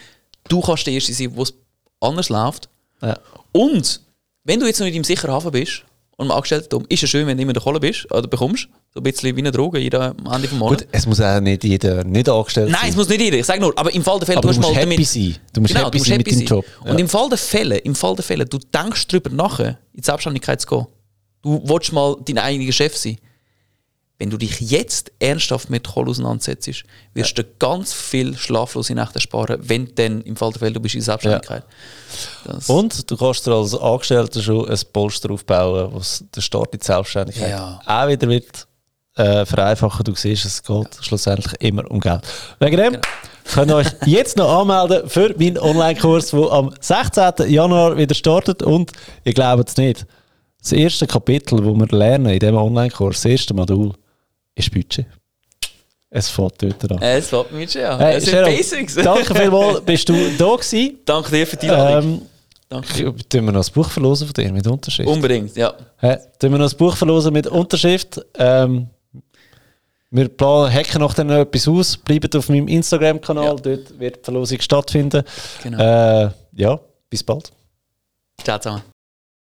du kannst der Erste sein, wo es anders läuft. Ja. Und wenn du jetzt noch nicht im sicheren Hafen bist und im Angestellten ist es schön, wenn du immer in der Kohle bist oder bekommst, so ein bisschen wie eine Droge jeder am Ende vom Monat. Gut, es muss auch nicht jeder nicht angestellt Nein, sein. es muss nicht jeder. Ich sage nur, aber im Fall der Fälle, aber du hast musst mal happy sein. Du musst Genau, happy du musst sein mit happy deinem sein. Job. Und im Fall der Fälle, im Fall der Fälle, du denkst darüber nach, in die Selbstständigkeit zu gehen. Du willst mal dein eigener Chef sein. Wenn du dich jetzt ernsthaft mit Kohle auseinandersetzt, wirst du ganz viel schlaflose Nächte sparen, wenn du dann im Fall der Fälle du bist in Selbstständigkeit. Das, Und du kannst dir als Angestellter schon ein Polster aufbauen, was der Start in die Selbstständigkeit Ja. auch wieder wird äh, vereinfachen. Du siehst, es geht schlussendlich immer um Geld. Wegen dem könnt ihr euch jetzt noch anmelden für meinen Online-Kurs, der am 16. Januar wieder startet. Und ihr glaubt es nicht, das erste Kapitel, das wir lernen in diesem Online-Kurs, das erste Modul, ist Budget. Es fängt dort an. äh, es fällt mir schon an. Hey, es sind Basics. Danke vielmals, bist du da gewesen. Danke dir für die Einladung. Ähm, Danke. tun wir noch ein Buch verlosen von dir mit Unterschrift? Unbedingt, ja. Hä? Tun wir noch ein Buch verlosen mit Unterschrift? Ähm, wir planen, hacken noch dann etwas aus. Bleibt auf meinem Instagram-Kanal, Ja. dort wird die Verlosung stattfinden. Genau. Äh, ja, bis bald. Ciao zusammen.